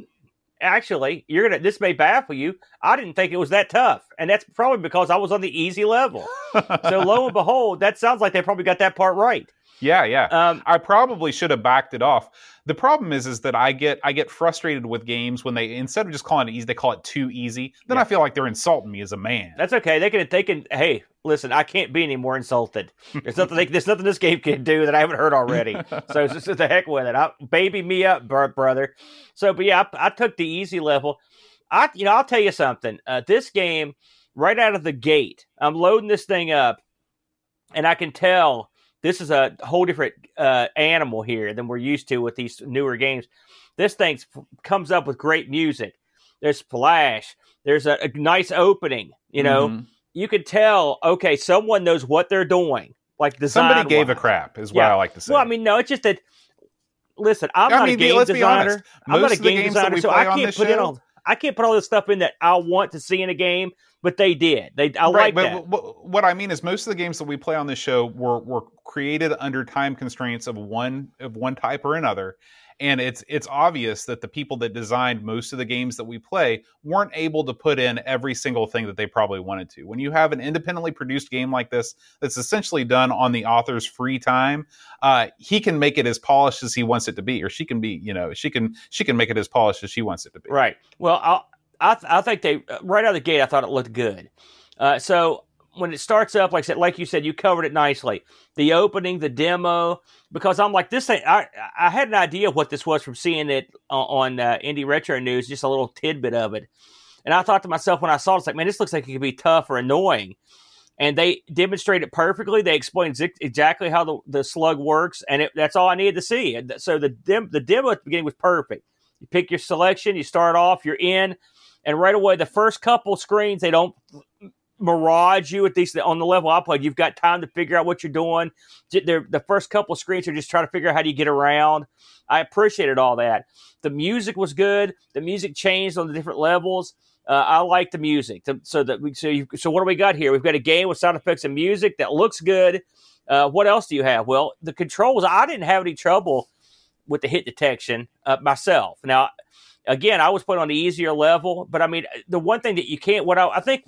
S2: actually, you're gonna. This may baffle you. I didn't think it was that tough, and that's probably because I was on the easy level. so lo and behold, that sounds like they probably got that part right.
S1: Yeah, yeah. Um, I probably should have backed it off. The problem is, is that I get I get frustrated with games when they instead of just calling it easy, they call it too easy. Then yeah. I feel like they're insulting me as a man.
S2: That's okay. They can they can. Hey, listen, I can't be any more insulted. There's nothing they, there's nothing this game can do that I haven't heard already. so just the heck with it. I, baby me up, brother. So, but yeah, I, I, took the easy level. I you know I'll tell you something. Uh, this game right out of the gate, I'm loading this thing up, and I can tell this is a whole different uh, animal here than we're used to with these newer games. This thing comes up with great music. There's flash. There's a, a nice opening. You know, mm-hmm. you could tell. Okay, someone knows what they're doing. Like
S1: somebody gave a crap is what yeah. I like to say.
S2: Well, I mean, no, it's just that. Listen, I'm I not mean, a game designer. I'm not a game designer, so I can't put show, in all. I can't put all this stuff in that I want to see in a game but they did. They I right, like but that.
S1: What I mean is most of the games that we play on this show were were created under time constraints of one of one type or another. And it's it's obvious that the people that designed most of the games that we play weren't able to put in every single thing that they probably wanted to. When you have an independently produced game like this that's essentially done on the author's free time, uh, he can make it as polished as he wants it to be, or she can be, you know, she can she can make it as polished as she wants it to be.
S2: Right. Well, I'll, I, th- I think they right out of the gate. I thought it looked good. Uh, so when it starts up, like I said, like you said, you covered it nicely. The opening, the demo, because I'm like this thing. I I had an idea what this was from seeing it on, uh, Indie Retro News, just a little tidbit of it, and I thought to myself when I saw it, it's like, man, this looks like it could be tough or annoying. And they demonstrate it perfectly. They explain exactly how the, the slug works, and it, that's all I needed to see. So the dem- the demo at the beginning was perfect. You pick your selection, you start off, you're in and right away the first couple screens they don't mirage you at least on the level I played. You've got time to figure out what you're doing. They're, the first couple screens are just trying to figure out how do you get around. I appreciated all that. The music was good. The music changed on the different levels. Uh, I like the music. So that we, so you, so what do we got here? We've got a game with sound effects and music that looks good. Uh, what else do you have? Well, the controls. I didn't have any trouble with the hit detection uh, myself. Now again, I was put on the easier level, but I mean, the one thing that you can't, what I, I think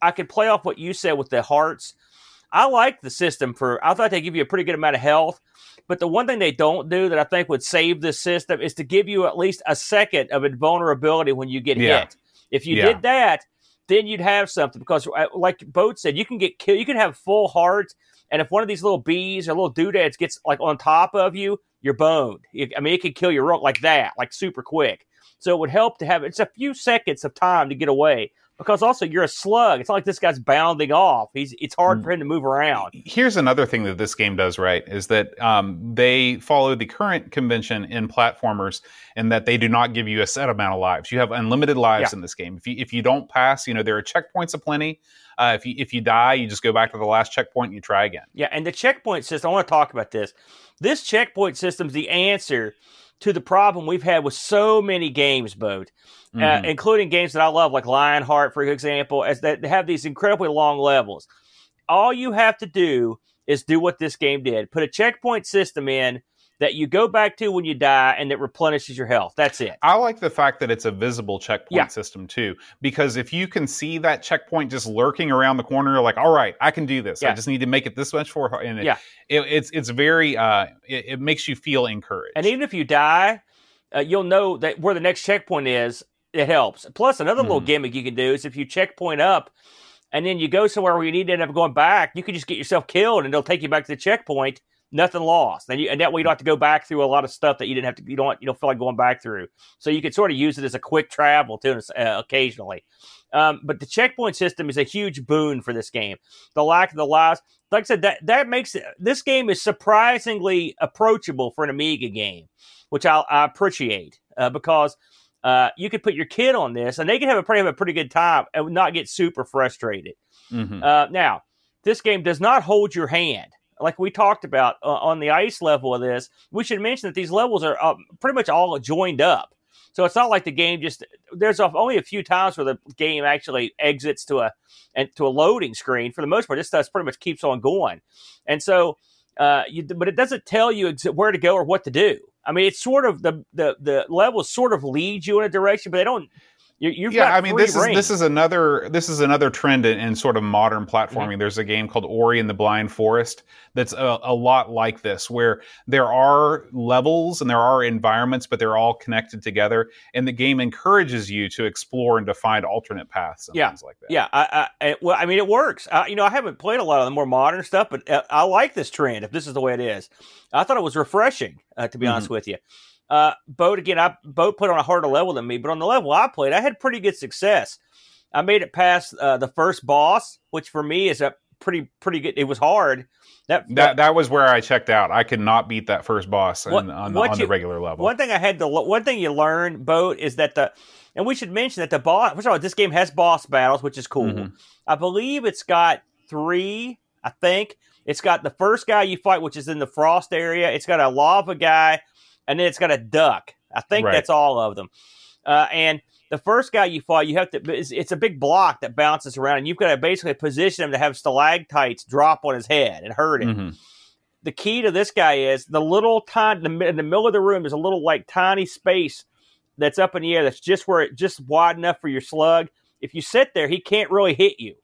S2: I could play off what you said with the hearts. I like the system for, I thought they give you a pretty good amount of health. But the one thing they don't do that I think would save this system is to give you at least a second of invulnerability when you get yeah. hit. If you yeah. did that, then you'd have something because, uh, like Boat said, you can get killed. You can have full hearts, and if one of these little bees or little doodads gets like on top of you, you're boned. I mean, it could kill you like that, like super quick. So it would help to have it's a few seconds of time to get away because also you're a slug. It's not like this guy's bounding off. He's it's hard for him to move around.
S1: Here's another thing that this game does right is that um, they follow the current convention in platformers in that they do not give you a set amount of lives. You have unlimited lives yeah. in this game. If you if you don't pass, you know there are checkpoints aplenty. Uh, if you if you die, you just go back to the last checkpoint and you try again.
S2: Yeah, and the checkpoint system. I want to talk about this. This checkpoint system's the answer to the problem we've had with so many games, Boat, uh, mm-hmm. uh, including games that I love, like Lionheart, for example, as that have these incredibly long levels. All you have to do is do what this game did: put a checkpoint system in that you go back to when you die and that replenishes your health. That's it.
S1: I like the fact that it's a visible checkpoint
S2: Yeah.
S1: system too, because if you can see that checkpoint just lurking around the corner, you're like, all right, I can do this.
S2: Yeah.
S1: I just need to make it this much for and it,
S2: Yeah.
S1: it, it's it's very uh, it, it makes you feel encouraged.
S2: And even if you die, uh, you'll know that where the next checkpoint is. It helps. Plus, another little
S1: Mhm.
S2: gimmick you can do is if you checkpoint up, and then you go somewhere where you need to end up going back, you can just get yourself killed, and they'll take you back to the checkpoint. Nothing lost, and, you, and that way you don't have to go back through a lot of stuff that you didn't have to. You don't. You don't feel like going back through. So you could sort of use it as a quick travel too, uh, occasionally. Um, but the checkpoint system is a huge boon for this game. The lack of the lives, like I said, that that makes it, this game is surprisingly approachable for an Amiga game, which I, I appreciate uh, because uh, you could put your kid on this and they can have a pretty have a pretty good time and not get super frustrated.
S1: Mhm.
S2: Uh, now, this game does not hold your hand. Like we talked about uh, on the ice level of this, we should mention that these levels are uh, pretty much all joined up. So it's not like the game just there's only a few times where the game actually exits to a and to a loading screen. For the most part, this stuff pretty much keeps on going, and so uh, you, but it doesn't tell you ex- where to go or what to do. I mean, it's sort of the the the levels sort of lead you in a direction, but they don't. You, you've
S1: yeah,
S2: got
S1: I mean this is this is another this is another trend in, in sort of modern
S2: Mm-hmm.
S1: platforming. There's a game called Ori and the Blind Forest that's a, a lot like this, where there are levels and there are environments, but they're all connected together, and the game encourages you to explore and to find alternate paths and
S2: Yeah.
S1: things like that.
S2: Yeah, I, I, I well, I mean, it works. Uh, you know, I haven't played a lot of the more modern stuff, but uh, I like this trend. If this is the way it is, I thought it was refreshing. Uh, to be honest with you, uh, Boat again, I Boat put on a harder level than me, but on the level I played, I had pretty good success. I made it past uh, the first boss, which for me is a pretty pretty good. It was hard. That
S1: That that was where I checked out. I could not beat that first boss
S2: What-
S1: on, on, the, on
S2: you-
S1: the regular level.
S2: One thing I had to one thing you learn, Boat, is that the and we should mention that the boss. First of all, this game has boss battles, which is cool.
S1: Mhm.
S2: I believe it's got three. I think it's got the first guy you fight, which is in the frost area. It's got a lava guy, and then it's got a duck. I think
S1: Right.
S2: that's all of them. Uh, and the first guy you fight, you have to. It's, it's a big block that bounces around, and you've got to basically position him to have stalactites drop on his head and hurt him
S1: Mhm.
S2: the key to this guy is the little tiny in the, in the middle of the room. There's a little like tiny space that's up in the air. That's just where it just wide enough for your slug. If you sit there, he can't really hit you,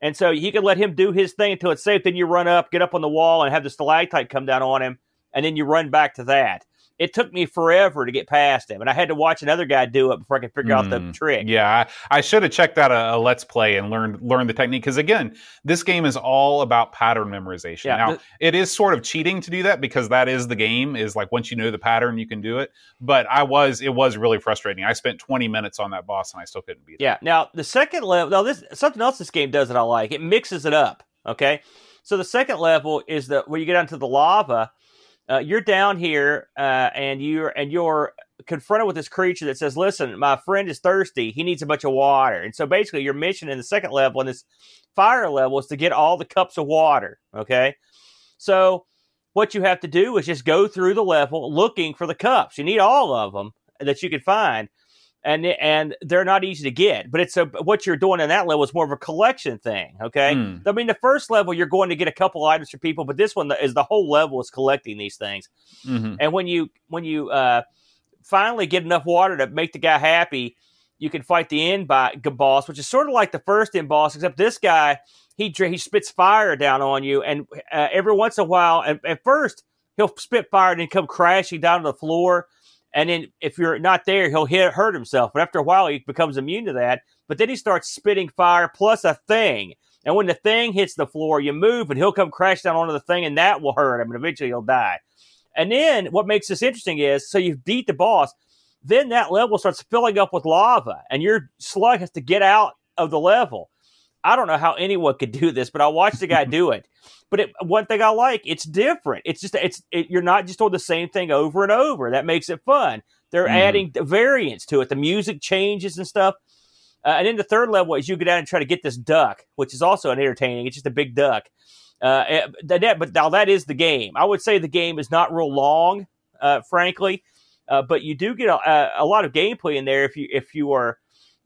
S2: and so you can let him do his thing until it's safe. Then you run up, get up on the wall, and have the stalactite come down on him, and then you run back to that. It took me forever to get past him, and I had to watch another guy do it before I could figure out the
S1: Mm,
S2: trick.
S1: Yeah, I, I should have checked out a, a let's play and learned learned the technique because again, this game is all about pattern memorization.
S2: Yeah,
S1: now,
S2: the-
S1: it is sort of cheating to do that because that is the game. Is like once you know the pattern, you can do it. But I was it was really frustrating. I spent 20 minutes on that boss and I still couldn't beat it.
S2: Yeah. Now the second level, now this something else this game does that I like. It mixes it up. Okay. So the second level is the where you get onto the lava. Uh, you're down here, uh, and you're and you're confronted with this creature that says, "Listen, my friend is thirsty. He needs a bunch of water." And so basically, your mission in the second level, in this fire level, is to get all the cups of water. Okay. So what you have to do is just go through the level looking for the cups. You need all of them that you can find and and they're not easy to get. But it's a what you're doing in that level is more of a collection thing. Okay,
S1: Hmm.
S2: I mean the first level you're going to get a couple items for people, but this one is the whole level is collecting these things.
S1: Mhm.
S2: And when you when you uh, finally get enough water to make the guy happy, you can fight the end by, boss, which is sort of like the first end boss, except this guy he he spits fire down on you, and uh, every once in a while, and at first he'll spit fire and then come crashing down to the floor. And then if you're not there, he'll hit, hurt himself. But after a while, he becomes immune to that. But then he starts spitting fire plus a thing. And when the thing hits the floor, you move and he'll come crash down onto the thing and that will hurt him and eventually he'll die. And then what makes this interesting is so you beat the boss, then that level starts filling up with lava and your slug has to get out of the level. I don't know how anyone could do this, but I watched the guy do it. But it, one thing I like, it's different. It's just it's it, you're not just doing the same thing over and over. That makes it fun. They're
S1: Mhm.
S2: adding variants to it. The music changes and stuff. Uh, and then the third level is you go down and try to get this duck, which is also an entertaining. It's just a big duck. Uh, eh, that, that- but now that is the game. I would say the game is not real long, uh, frankly, uh, but you do get a, a lot of gameplay in there if you if you are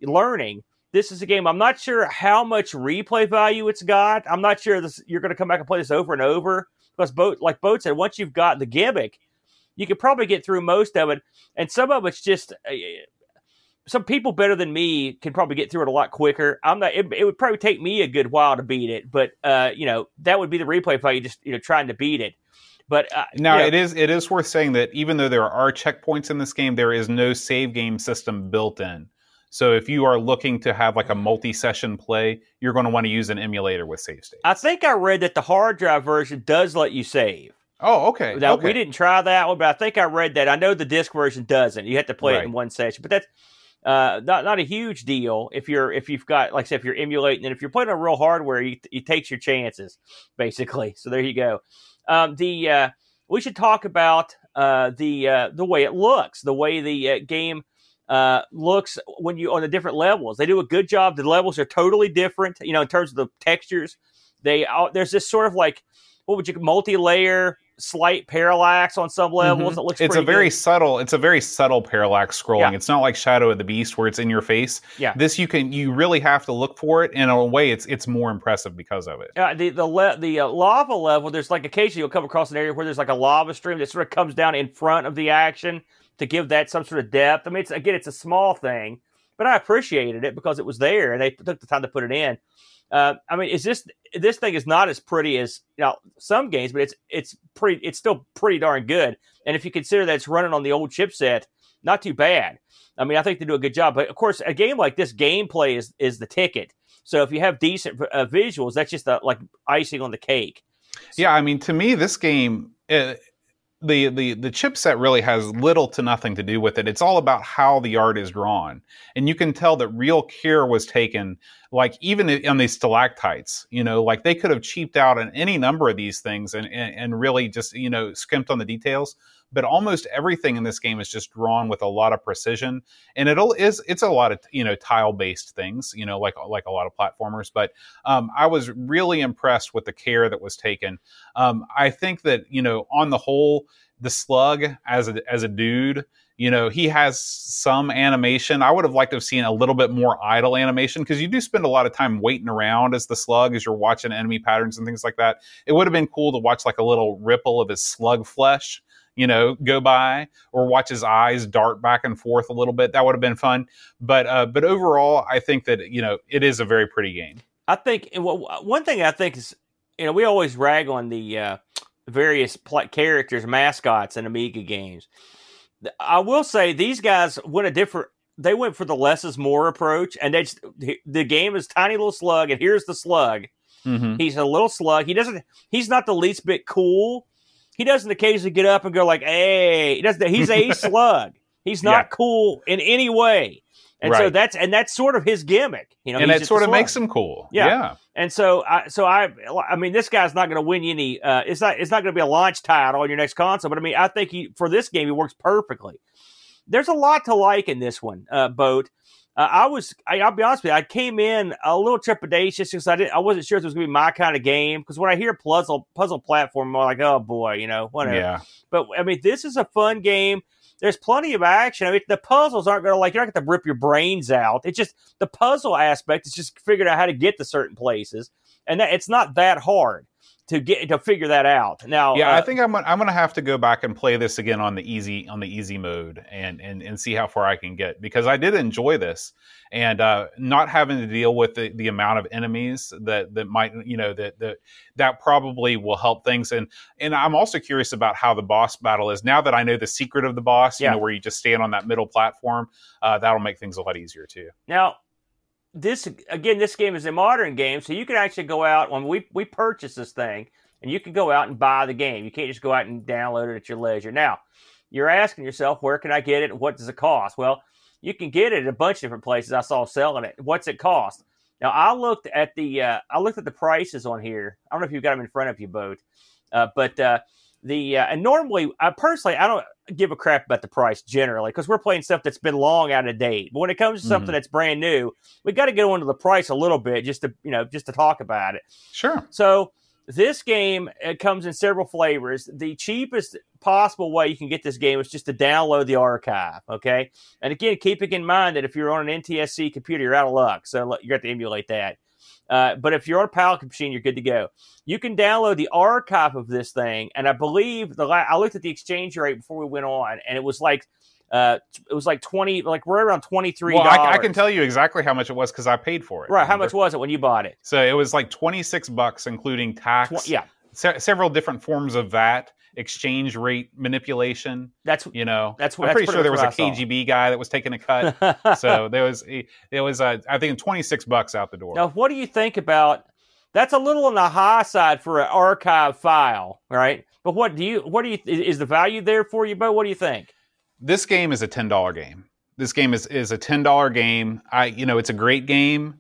S2: learning. This is a game. I'm not sure how much replay value it's got. I'm not sure this, you're going to come back and play this over and over because boat like boat said once you've got the gimmick, you could probably get through most of it, and some of it's just. Uh, some people better than me can probably get through it a lot quicker. I'm not. It, it would probably take me a good while to beat it, but uh, you know that would be the replay value. Just you know trying to beat it. But uh,
S1: now
S2: you know,
S1: it is it is worth saying that even though there are checkpoints in this game, there is no save game system built in. So if you are looking to have like a multi-session play, you're going to want to use an emulator with save states.
S2: I think I read that the hard drive version does let you save.
S1: Oh, okay.
S2: Now
S1: okay.
S2: we didn't try that one, but I think I read that. I know the disc version doesn't. You have to play it in one session, but that's uh, not not a huge deal if you're if you've got like I said if you're emulating and if you're playing on real hardware, you you takes your chances basically. So there you go. Um, the uh, we should talk about uh, the uh, the way it looks, the way the uh, game uh, looks when you on the different levels. They do a good job. The levels are totally different, you know, in terms of the textures. They uh, there's this sort of like what would you multi-layer slight parallax on some levels.
S1: Mhm.
S2: It looks
S1: it's a very
S2: good.
S1: subtle it's a very subtle parallax scrolling
S2: Yeah.
S1: it's not like shadow of the beast where it's in your face
S2: Yeah.
S1: this you can you really have to look for it and in a way it's it's more impressive because of it
S2: Uh, the the le- the uh, lava level. There's like occasionally you'll come across an area where there's like a lava stream that sort of comes down in front of the action to give that some sort of depth. I mean, it's again, it's a small thing, but I appreciated it because it was there and they took the time to put it in. Uh, I mean, is this this thing is not as pretty as you know some games, but it's it's pretty. It's still pretty darn good. And if you consider that it's running on the old chipset, not too bad. I mean, I think they do a good job. But of course, a game like this, gameplay is is the ticket. So if you have decent uh, visuals, that's just uh like icing on the cake.
S1: yeah i mean to me this game uh, the the the chipset really has little to nothing to do with it. It's all about how the art is drawn. And you can tell that real care was taken like even on these stalactites you know like they could have cheaped out on any number of these things and, and and really just you know skimped on the details but almost everything in this game is just drawn with a lot of precision and it'll is it's a lot of you know tile based things you know like like a lot of platformers but um, i was really impressed with the care that was taken. Um, i think that you know on the whole the slug as a as a dude you know he has some animation. I would have liked to have seen a little bit more idle animation because you do spend a lot of time waiting around as the slug as you're watching enemy patterns and things like that. It would have been cool to watch like a little ripple of his slug flesh you know go by or watch his eyes dart back and forth a little bit that would have been fun but uh but overall i think that you know it is a very pretty game
S2: I think one thing I think is, you know, we always rag on the uh, various pl- characters, mascots in Amiga games. I will say these guys went a different. They went for the less is more approach, and they just, the game is tiny little slug, and here's the slug.
S1: mm-hmm.
S2: He's a little slug. He doesn't. He's not the least bit cool. He doesn't occasionally get up and go like, "Hey," he doesn't. He's a slug. He's not
S1: Yeah.
S2: cool in any way. And so that's and that's sort of his gimmick. You know,
S1: and it sort of makes him cool
S2: Yeah.
S1: yeah.
S2: And so, I, so I, I mean, this guy's not going to win you any. Uh, it's not. It's not going to be a launch title on your next console. But I mean, I think he for this game he works perfectly. There's a lot to like in this one, uh, boat. Uh, I was. I, I'll be honest with you. I came in a little trepidatious because I didn't. I wasn't sure if it was going to be my kind of game. Because when I hear puzzle puzzle platform, I'm like, oh boy, you know, whatever.
S1: yeah
S2: But I mean, this is a fun game. There's plenty of action. I mean, the puzzles aren't going to like you're not going to rip your brains out. It's just the puzzle aspect is just figuring out how to get to certain places, and that, it's not that hard to get to figure that out. Now,
S1: Yeah,
S2: uh,
S1: I think I'm gonna, I'm gonna have to go back and play this again on the easy on the easy mode and and and see how far I can get because I did enjoy this and uh, not having to deal with the, the amount of enemies that that might you know that that that probably will help things and and I'm also curious about how the boss battle is now that I know the secret of the boss you know where you just stand on that middle platform uh, that'll make things a lot easier too.
S2: Now, this again, this game is a modern game, so you can actually go out when we we purchase this thing, and you can go out and buy the game. You can't just go out and download it at your leisure. Now, you're asking yourself, where can I get it? What does it cost? Well, you can get it at a bunch of different places. I saw selling it. What's it cost? Now, I looked at the uh, I looked at the prices on here. I don't know if you've got them in front of you, boat, uh, but uh, the uh, and normally, I personally, I don't give a crap about the price generally because we're playing stuff that's been long out of date. But when it comes to something
S1: Mhm.
S2: that's brand new, we got to get onto the price a little bit just to you know just to talk about it.
S1: Sure.
S2: So this game it comes in several flavors. The cheapest possible way you can get this game is just to download the archive. Okay, and again, keeping in mind that if you're on an NTSC computer, you're out of luck. So you're going to emulate that. Uh, but if you're on a Pelican machine, you're good to go. You can download the archive of this thing, and I believe the la- I looked at the exchange rate before we went on, and it was like uh, it was like twenty, like right around twenty three.
S1: Well, I, I, can tell you exactly how much it was because I paid for it.
S2: Right, how much was it when you bought it?
S1: So it was like twenty six bucks, including tax.
S2: Tw- yeah,
S1: se- several different forms of VAT, exchange rate manipulation.
S2: That's
S1: you know.
S2: That's
S1: I'm
S2: that's
S1: pretty sure there was a KGB guy that was taking a cut. so there was it was uh, I think twenty six bucks out the door.
S2: Now, what do you think about? That's a little on the high side for an archive file, right? But what do you? What do you? Is the value there for you, Bo? What do you think?
S1: This game is a ten dollar game. This game is is a ten dollar game. I you know it's a great game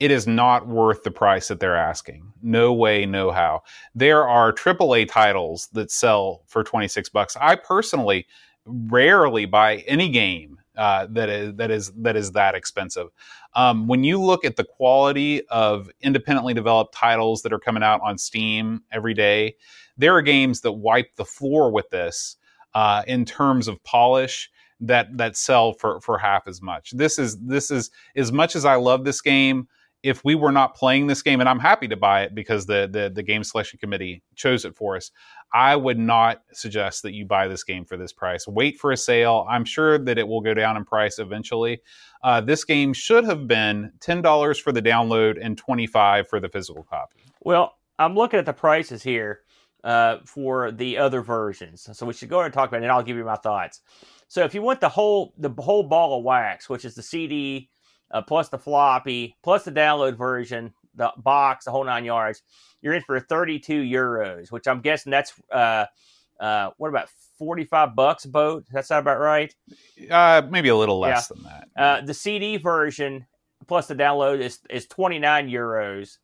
S1: it is not worth the price that they're asking. No way, no how. There are AAA titles that sell for 26 bucks. I personally rarely buy any game uh, that is that is that is that expensive. Um, when you look at the quality of independently developed titles that are coming out on Steam every day, there are games that wipe the floor with this uh, in terms of polish that that sell for for half as much. This is this is as much as I love this game if we were not playing this game, and I'm happy to buy it because the, the, the game selection committee chose it for us, I would not suggest that you buy this game for this price. Wait for a sale. I'm sure that it will go down in price eventually. Uh, this game should have been ten dollars for the download and twenty five for the physical copy.
S2: Well, I'm looking at the prices here uh, for the other versions, so we should go ahead and talk about it, and I'll give you my thoughts. So, if you want the whole the whole ball of wax, which is the CD uh, plus the floppy, plus the download version, the box, the whole nine yards, you're in for 32 euros, which I'm guessing that's uh, uh, what about 45 bucks boat? That's sound about right?
S1: Uh, maybe a little less yeah. than that.
S2: Uh, the CD version plus the download is is 29 euros.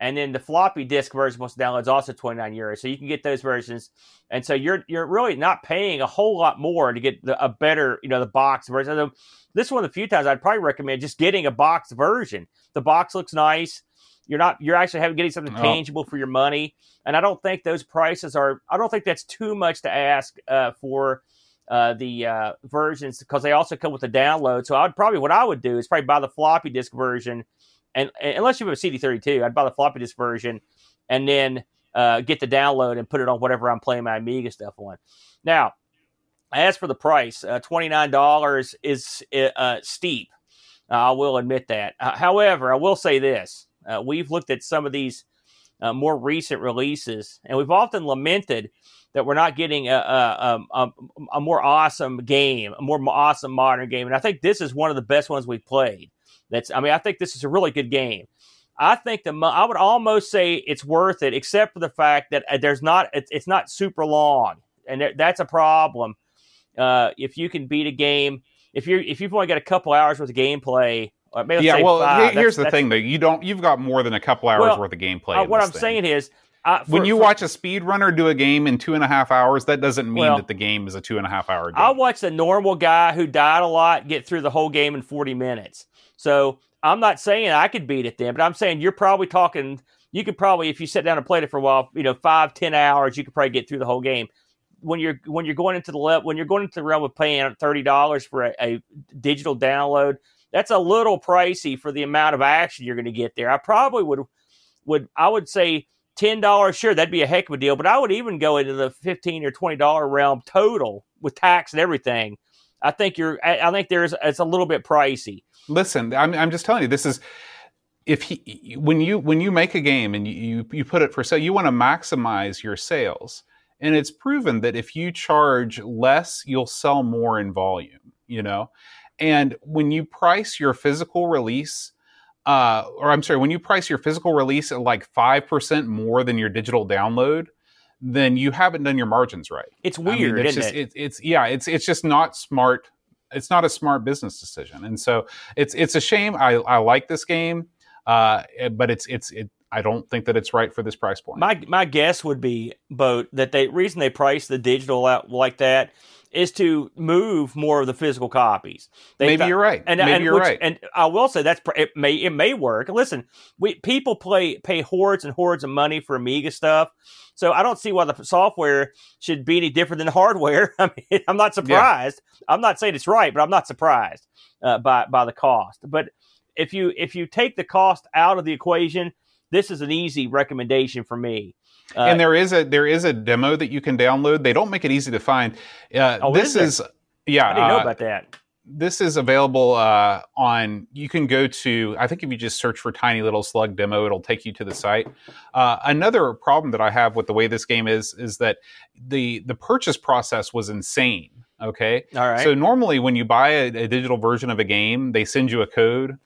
S2: And then the floppy disk version plus the download is also 29 euros. So you can get those versions. And so you're you're really not paying a whole lot more to get the, a better, you know, the box version. So This is one of the few times I'd probably recommend just getting a box version. The box looks nice. You're not you're actually having getting something oh. tangible for your money. And I don't think those prices are I don't think that's too much to ask uh, for uh, the uh, versions because they also come with the download. So I would probably what I would do is probably buy the floppy disk version and, and unless you have a CD32, I'd buy the floppy disk version and then uh, get the download and put it on whatever I'm playing my Amiga stuff on. Now, as for the price, uh, $29 is uh, steep. I will admit that. Uh, however, I will say this. Uh, we've looked at some of these uh, more recent releases, and we've often lamented that we're not getting a, a, a, a, more awesome game, a more awesome modern game. And I think this is one of the best ones we've played. That's, I mean, I think this is a really good game. I think the I would almost say it's worth it, except for the fact that uh, there's not it's not super long, and that's a problem. Uh, if you can beat a game, if you if you've only got a couple hours worth of gameplay,
S1: yeah. well, five, here's the thing though, you don't you've got more than a couple hours well, worth of gameplay.
S2: Uh, what I'm
S1: thing.
S2: saying is,
S1: uh, for, when you for, watch a speedrunner do a game in two and a half hours, that doesn't mean well, that the game is a two and a half hour game.
S2: I watched a normal guy who died a lot get through the whole game in 40 minutes. So I'm not saying I could beat it then, but I'm saying you're probably talking. You could probably, if you sit down and played it for a while, you know, five, ten hours, you could probably get through the whole game. When you're when you're going into the when you're going into the realm of paying thirty dollars for a, a digital download, that's a little pricey for the amount of action you're going to get there. I probably would would I would say ten dollars. Sure, that'd be a heck of a deal, but I would even go into the fifteen or twenty dollar realm total with tax and everything I think you're. I think there's. It's a little bit pricey.
S1: Listen, I'm. I'm just telling you. This is. If he, when you when you make a game and you you put it for sale, you want to maximize your sales, and it's proven that if you charge less, you'll sell more in volume. You know, and when you price your physical release, uh, or I'm sorry, when you price your physical release at like five percent more than your digital download, then you haven't done your margins right.
S2: It's weird, I mean, it's
S1: just,
S2: it?
S1: it? It's yeah, it's it's just not smart. It's not a smart business decision, and so it's it's a shame. I I like this game, uh, but it's it's it. I don't think that it's right for this price point.
S2: My my guess would be, boat that the reason they price the digital out like that is to move more of the physical copies.
S1: They Maybe you're right. And, Maybe
S2: and
S1: you're
S2: which,
S1: right.
S2: And I will say that's it may it may work. Listen, we people play pay hordes and hordes of money for Amiga stuff. So I don't see why the software should be any different than the hardware. I mean, I'm not surprised. Yeah. I'm not saying it's right, but I'm not surprised uh, by by the cost. But if you if you take the cost out of the equation, this is an easy recommendation for me.
S1: Uh, and there is a there is a demo that you can download. They don't make it easy to find. Uh, oh, this is, is yeah.
S2: I didn't know uh, about that
S1: this is available uh, on you can go to i think if you just search for tiny little slug demo it'll take you to the site uh, another problem that i have with the way this game is is that the the purchase process was insane okay
S2: all right
S1: so normally when you buy a, a digital version of a game they send you a code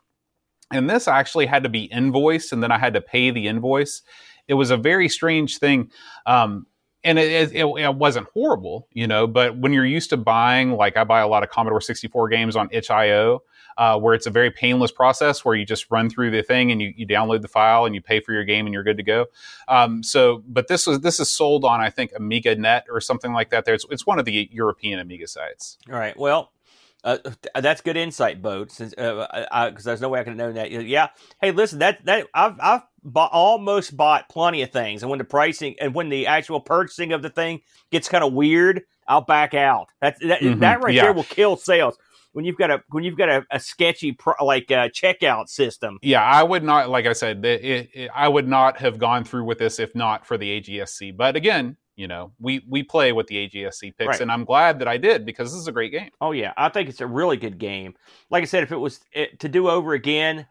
S1: and this actually had to be invoiced and then i had to pay the invoice it was a very strange thing um, and it, it, it, wasn't horrible, you know. But when you're used to buying, like I buy a lot of Commodore 64 games on itch.io, uh, where it's a very painless process where you just run through the thing and you, you download the file and you pay for your game and you're good to go. Um, so, but this was this is sold on I think Amiga Net or something like that. There, it's, it's one of the European Amiga sites.
S2: All right. Well, uh, that's good insight, Boat. Since because uh, there's no way I could have known that. Yeah. Hey, listen, that that I've I've bought, almost bought plenty of things, and when the pricing and when the actual purchasing of the thing gets kind of weird, I'll back out. That that, mm-hmm. that right yeah. there will kill sales when you've got a when you've got a, a sketchy pro, like uh, checkout system.
S1: Yeah, I would not like I said, it, it, I would not have gone through with this if not for the AGSC. But again, you know, we we play with the AGSC picks, right. and I'm glad that I did because this is a great game.
S2: Oh yeah, I think it's a really good game. Like I said, if it was it, to do over again,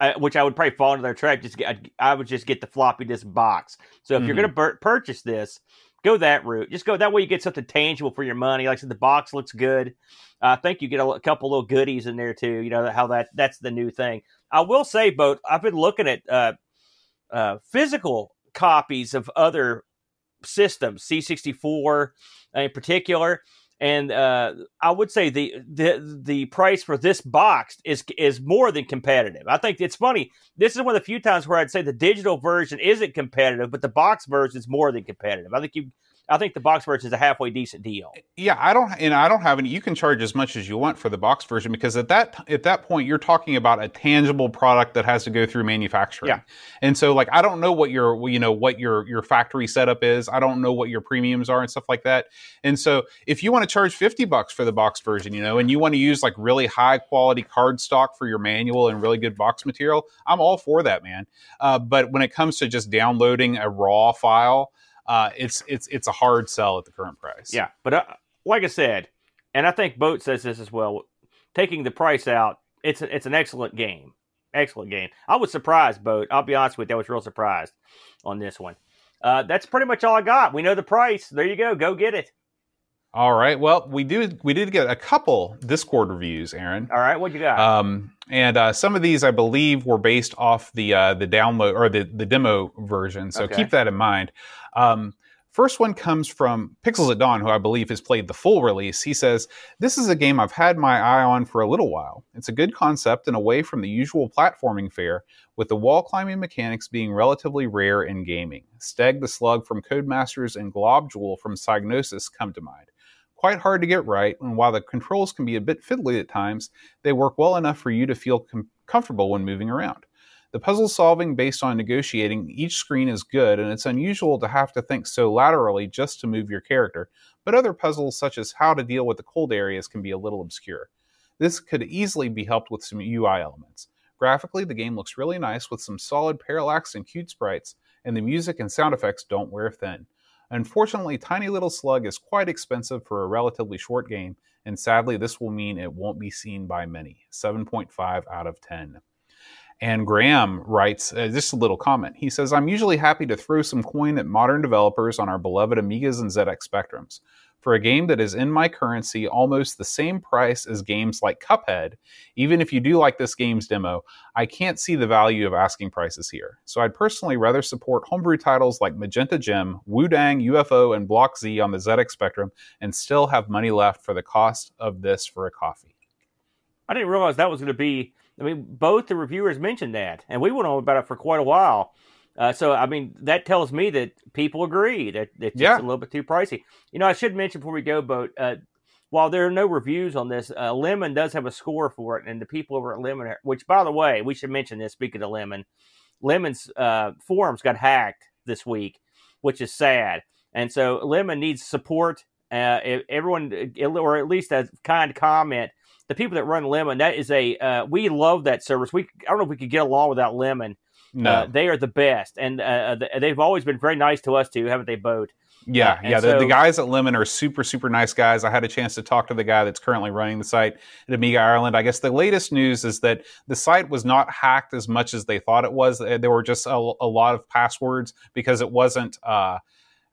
S2: uh, which I would probably fall into their trap, just get, I, I would just get the floppy disk box. So if mm-hmm. you're going to bur- purchase this, go that route. Just go that way. You get something tangible for your money. Like I said, the box looks good. Uh, I think you get a, a, couple little goodies in there too. You know how that that's the new thing. I will say, both I've been looking at uh, uh, physical copies of other systems, C64 in particular. And uh, I would say the, the the price for this box is is more than competitive. I think it's funny. This is one of the few times where I'd say the digital version isn't competitive, but the box version is more than competitive. I think you I think the box version is a halfway decent deal.
S1: Yeah, I don't, and I don't have any. You can charge as much as you want for the box version because at that at that point you're talking about a tangible product that has to go through manufacturing.
S2: Yeah,
S1: and so like I don't know what your you know what your your factory setup is. I don't know what your premiums are and stuff like that. And so if you want to charge fifty bucks for the box version, you know, and you want to use like really high quality card stock for your manual and really good box material, I'm all for that, man. Uh, but when it comes to just downloading a raw file uh, it's it's it's a hard sell at the current price.
S2: Yeah, but uh, like I said, and I think Boat says this as well. Taking the price out, it's a, it's an excellent game. Excellent game. I was surprised, Boat. I'll be honest with you, I was real surprised on this one. Uh, that's pretty much all I got. We know the price. There you go. Go get it.
S1: All right. Well, we do we did get a couple Discord reviews, Aaron.
S2: All right. What you got?
S1: Um, and uh, some of these, I believe, were based off the uh, the download or the the demo version. So okay. keep that in mind. Um, First one comes from Pixels at Dawn, who I believe has played the full release. He says, This is a game I've had my eye on for a little while. It's a good concept and away from the usual platforming fare, with the wall climbing mechanics being relatively rare in gaming. Steg the Slug from Codemasters and Globule from Psygnosis come to mind. Quite hard to get right, and while the controls can be a bit fiddly at times, they work well enough for you to feel com- comfortable when moving around. The puzzle solving based on negotiating each screen is good, and it's unusual to have to think so laterally just to move your character, but other puzzles, such as how to deal with the cold areas, can be a little obscure. This could easily be helped with some UI elements. Graphically, the game looks really nice with some solid parallax and cute sprites, and the music and sound effects don't wear thin. Unfortunately, Tiny Little Slug is quite expensive for a relatively short game, and sadly, this will mean it won't be seen by many. 7.5 out of 10. And Graham writes uh, just a little comment. He says, I'm usually happy to throw some coin at modern developers on our beloved Amigas and ZX Spectrums. For a game that is in my currency almost the same price as games like Cuphead, even if you do like this game's demo, I can't see the value of asking prices here. So I'd personally rather support homebrew titles like Magenta Gem, Wudang, UFO, and Block Z on the ZX Spectrum and still have money left for the cost of this for a coffee.
S2: I didn't realize that was going to be I mean, both the reviewers mentioned that, and we went on about it for quite a while. Uh, so, I mean, that tells me that people agree that it's yeah. a little bit too pricey. You know, I should mention before we go, but uh, while there are no reviews on this, uh, Lemon does have a score for it, and the people over at Lemon, which, by the way, we should mention this. Speaking of Lemon, Lemon's uh, forums got hacked this week, which is sad, and so Lemon needs support. Uh, everyone, or at least a kind comment the people that run Lemon, that is a uh, we love that service. We I don't know if we could get along without Lemon.
S1: No.
S2: Uh, they are the best, and uh, they've always been very nice to us too, haven't they, Boat?
S1: Yeah,
S2: Uh,
S1: yeah. The, the guys at Lemon are super, super nice guys. I had a chance to talk to the guy that's currently running the site at Amiga Ireland. I guess the latest news is that the site was not hacked as much as they thought it was. Uh, There were just a, a lot of passwords because it wasn't. Uh,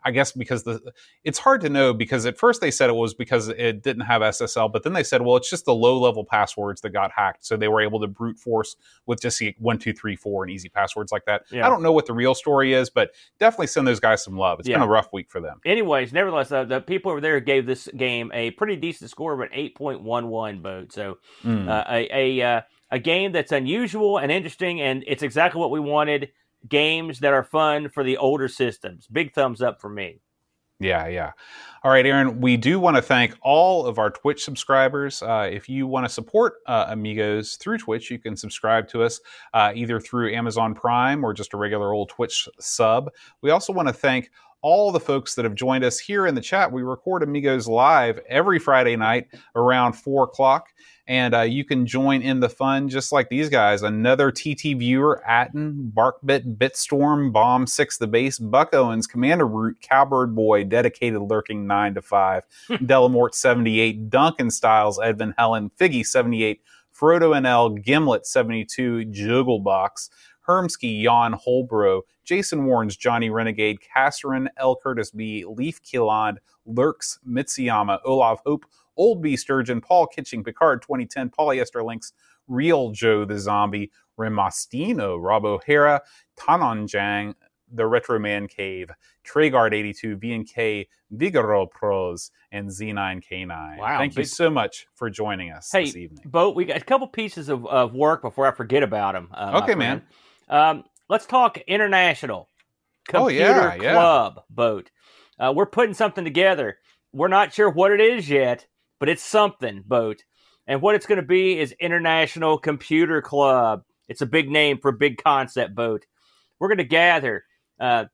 S1: I guess because the it's hard to know because at first they said it was because it didn't have SSL, but then they said, well, it's just the low level passwords that got hacked, so they were able to brute force with just one, two, three, four, and easy passwords like that.
S2: Yeah.
S1: I don't know what the real story is, but definitely send those guys some love. It's
S2: Yeah.
S1: been a rough week for them.
S2: Anyways, nevertheless, uh, the people over there gave this game a pretty decent score of an eight point one one vote, So
S1: Mm.
S2: uh, a a uh, a game that's unusual and interesting, and it's exactly what we wanted. Games that are fun for the older systems. Big thumbs up for me.
S1: Yeah, yeah. All right, Aaron, we do want to thank all of our Twitch subscribers. Uh, if you want to support uh, Amigos through Twitch, you can subscribe to us uh, either through Amazon Prime or just a regular old Twitch sub. We also want to thank all the folks that have joined us here in the chat. We record Amigos live every Friday night around 4 o'clock. And uh, you can join in the fun just like these guys. Another TT viewer, Atten, Barkbit, Bitstorm, Bomb 6 the base, Buck Owens, Commander Root, Cowbird Boy, Dedicated Lurking 9 to 5, Delamort 78, Duncan Styles, Edvin Helen, Figgy 78, Frodo NL, Gimlet 72, Jugglebox, Hermsky, Jan Holbro, Jason Warrens, Johnny Renegade, Kasserin, L. Curtis B, Leaf Killand, Lurks, Mitsuyama, Olaf Hope, Old B Sturgeon, Paul Kitching, Picard 2010, Polyester Links, Real Joe the Zombie, Remastino, Rob O'Hara, Tanonjang, The Retro Man Cave, Tragard 82, V&K, Vigoro Pros, and Z9K9.
S2: Wow,
S1: Thank you so much for joining us
S2: Hey,
S1: this evening.
S2: Boat, we got a couple pieces of, of work before I forget about them. Uh,
S1: Okay, man.
S2: Um, let's talk international
S1: Oh,
S2: computer
S1: yeah, yeah.
S2: club boat. Uh, we're putting something together. We're not sure what it is yet, but it's something boat. And what it's going to be is International Computer Club. It's a big name for a big concept boat. We're going to gather uh,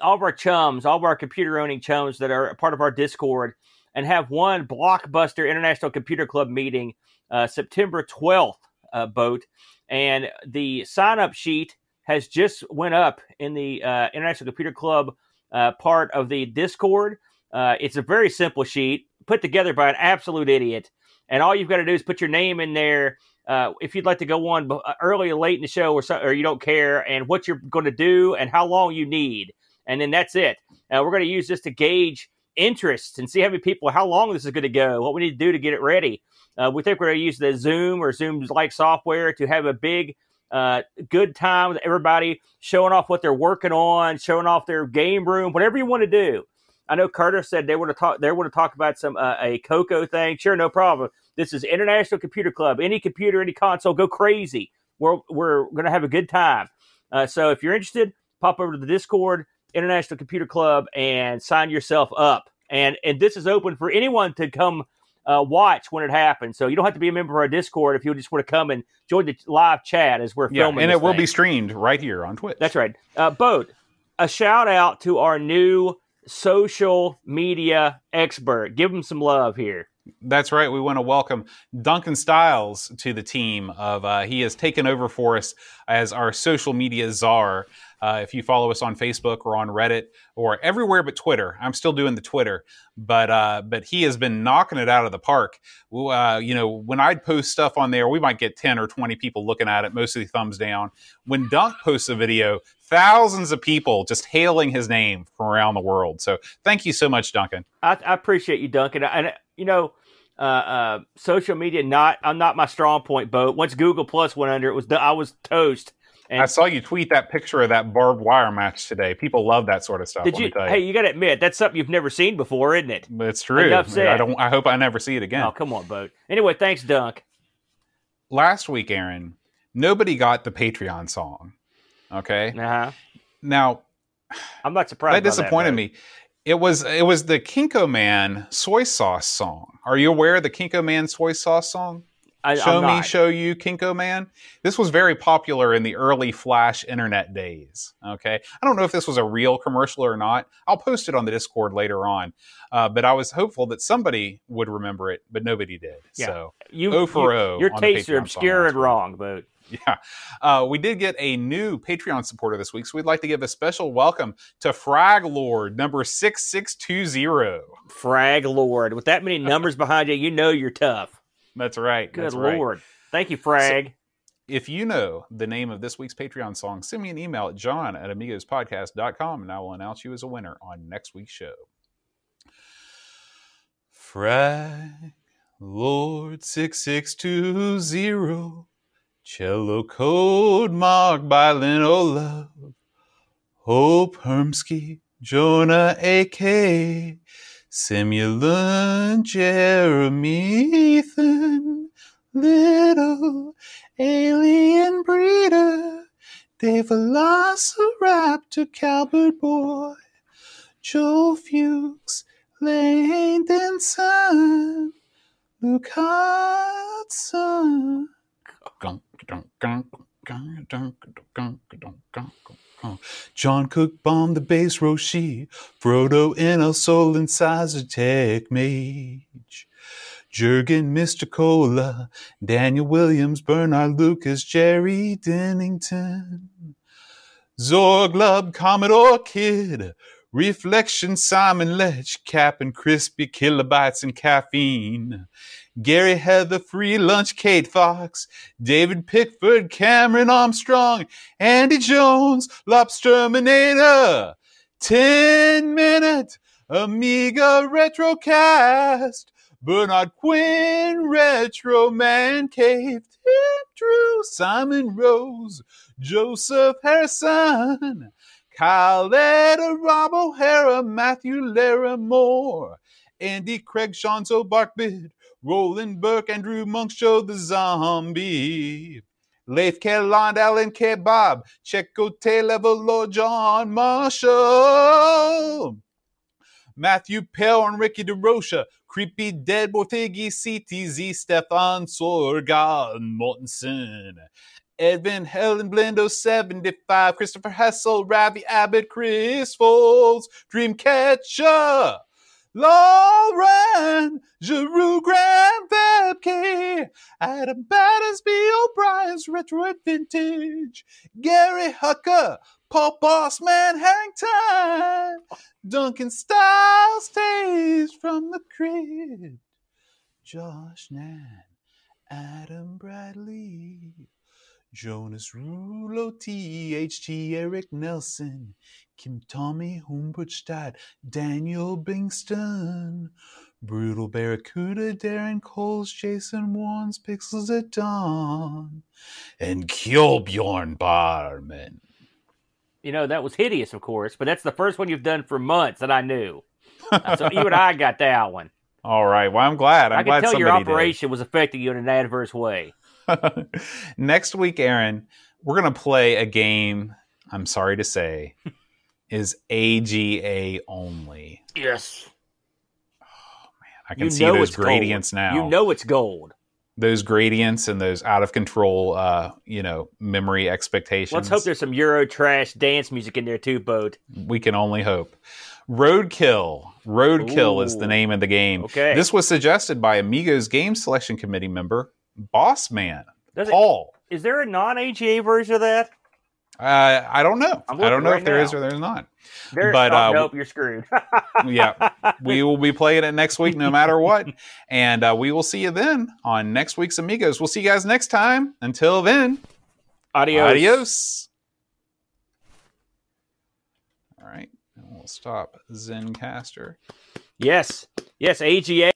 S2: all of our chums, all of our computer owning chums that are part of our Discord, and have one blockbuster International Computer Club meeting uh, September 12th, uh, boat. And the sign up sheet has just went up in the uh, International Computer Club uh, part of the Discord. Uh, it's a very simple sheet put together by an absolute idiot. And all you've got to do is put your name in there. Uh, if you'd like to go on early or late in the show, or, so, or you don't care, and what you're going to do, and how long you need, and then that's it. Uh, we're going to use this to gauge interest and see how many people, how long this is going to go, what we need to do to get it ready. Uh, we think we're going to use the Zoom or Zoom's like software to have a big, uh, good time with everybody showing off what they're working on, showing off their game room, whatever you want to do. I know Curtis said they want to talk. They want to talk about some uh, a Coco thing. Sure, no problem. This is International Computer Club. Any computer, any console, go crazy. We're we're going to have a good time. Uh, so if you're interested, pop over to the Discord, International Computer Club, and sign yourself up. And and this is open for anyone to come uh, watch when it happens. So you don't have to be a member of our Discord if you just want to come and join the live chat as we're
S1: Yeah,
S2: filming.
S1: and it will
S2: thing.
S1: be streamed right here on Twitch.
S2: That's right. Uh, Boat, a shout out to our new social media expert. Give him some love here.
S1: That's right. We want to welcome Duncan Styles to the team. Of uh, he has taken over for us as our social media czar. Uh, if you follow us on Facebook or on Reddit or everywhere but Twitter, I'm still doing the Twitter, but uh, but he has been knocking it out of the park. Uh, you know, when I'd post stuff on there, we might get 10 or 20 people looking at it, mostly thumbs down. When Dunk posts a video, thousands of people just hailing his name from around the world. So thank you so much, Duncan.
S2: I, I appreciate you, Duncan. And you know, uh, uh, social media not I'm not my strong point. Boat. Once Google Plus went under, it was I was toast. And
S1: I saw you tweet that picture of that barbed wire match today. People love that sort of stuff.
S2: did you?
S1: tell
S2: Hey, you got to admit that's something you've never seen before, isn't it?
S1: It's true.
S2: Enough said.
S1: I don't. I hope I never see it again.
S2: Oh, come on, Boat. Anyway, thanks, Dunk.
S1: Last week, Aaron, nobody got the Patreon song. Okay.
S2: Uh-huh.
S1: Now
S2: I'm not surprised.
S1: that disappointed
S2: Boat.
S1: me. It was it was the Kikkoman soy sauce song. Are you aware of the Kikkoman soy sauce song?
S2: I,
S1: show me, show you, Kikkoman. This was very popular in the early Flash internet days. Okay, I don't know if this was a real commercial or not. I'll post it on the Discord later on. Uh, but I was hopeful that somebody would remember it, but nobody did.
S2: Yeah.
S1: So
S2: you,
S1: O for
S2: you-
S1: O
S2: Your tastes are obscure and wrong, but
S1: Yeah. Uh, we did get a new Patreon supporter this week, so we'd like to give a special welcome to Frag Lord number 6620.
S2: frag lord with that many numbers behind you, you know you're tough.
S1: That's right.
S2: Good
S1: that's right.
S2: lord. Thank you, frag.
S1: If you know the name of this week's Patreon song, send me an email at john at amigospodcast.com and I will announce you as a winner on next week's show. Frag Lord 6620 Cello code marked by Lino Love. Hope Hermsky Jonah A.K. Simulant Jeremy Ethan Little Alien Breeder. Dave Velociraptor Calvert Boy. Joe Fuchs Langdon Son. Luke Hudson Gunk, John Cook bombed the base Roshi, Frodo in El Sol and Tech Mage. Jurgen Mr. Cola, Daniel Williams, Bernard Lucas, Jerry Dennington. Zorglub, Commodore Kid, Reflection, Simon Lech, Cap and Crispy, Kilobytes and Caffeine. Gary Heather, Free Lunch, Kate Fox, David Pickford, Cameron Armstrong, Andy Jones, Lobsterminator. 10 minute Amiga Retrocast. Bernard Quinn, Retro Man Cave, Tim Drew, Simon Rose, Joseph Harrison, Kyle Rob O'Hara, Matthew Larimore, Andy Craig, Shanzo Barkbid, Roland Burke, Andrew Monk Show the Zombie. Leif Kelland, Alan K. Bob, Checo Taylor, Lord John Marshall. Matthew Pell and Ricky DeRocha, Creepy Dead Boy Figgy, CTZ, Stefan Sorgan, Mortensen, Edvin Helen Blendo 75, Christopher Hessel, Ravi Abbott, Chris Foles, Dreamcatcher, Lauren, Giroux, Graham, Vebke, Adam Battersby, O'Brien's Retro Vintage, Gary Hucker, Paul Bossman, Hang Time, Duncan Styles, Stays from the Crib, Josh Nan, Adam Bradley, Jonas Rulo, THT, Eric Nelson, Kim Tommy, Humbertstadt, Daniel Bingston, Brutal Barracuda, Darren Coles, Jason Warnes, Pixels at Dawn, and Kjolbjorn Barman.
S2: You know, that was hideous, of course, but that's the first one you've done for months that I knew. Uh, so you and I got that one.
S1: All right. Well, I'm glad. I'm
S2: I
S1: glad
S2: can tell your
S1: somebody did.
S2: operation was affecting you in an adverse way.
S1: Next week, Aaron, we're going to play a game, I'm sorry to say, is AGA only.
S2: Yes.
S1: Oh man, I can
S2: You
S1: see those
S2: it's gold.
S1: gradients now.
S2: You know it's gold.
S1: those gradients and those out of control, uh, you know, memory expectations.
S2: Let's hope there's some Euro trash dance music in there too, Boat.
S1: we can only hope. Roadkill. Roadkill is the name of the game.
S2: Okay.
S1: This was suggested by Amigos Game Selection Committee member Boss Man
S2: Does
S1: Paul.
S2: is there a non-AGA version of that?
S1: Uh, I don't know.
S2: I'm
S1: don't know
S2: right
S1: if there is
S2: now.
S1: or there's not. But,
S2: oh,
S1: uh,
S2: nope, you're screwed.
S1: yeah, we will be playing it next week no matter what. And uh, we will see you then on next week's Amigos. We'll see you guys next time. Until then,
S2: Adios.
S1: adios. All right, we'll stop Zencastr.
S2: Yes, yes, AGA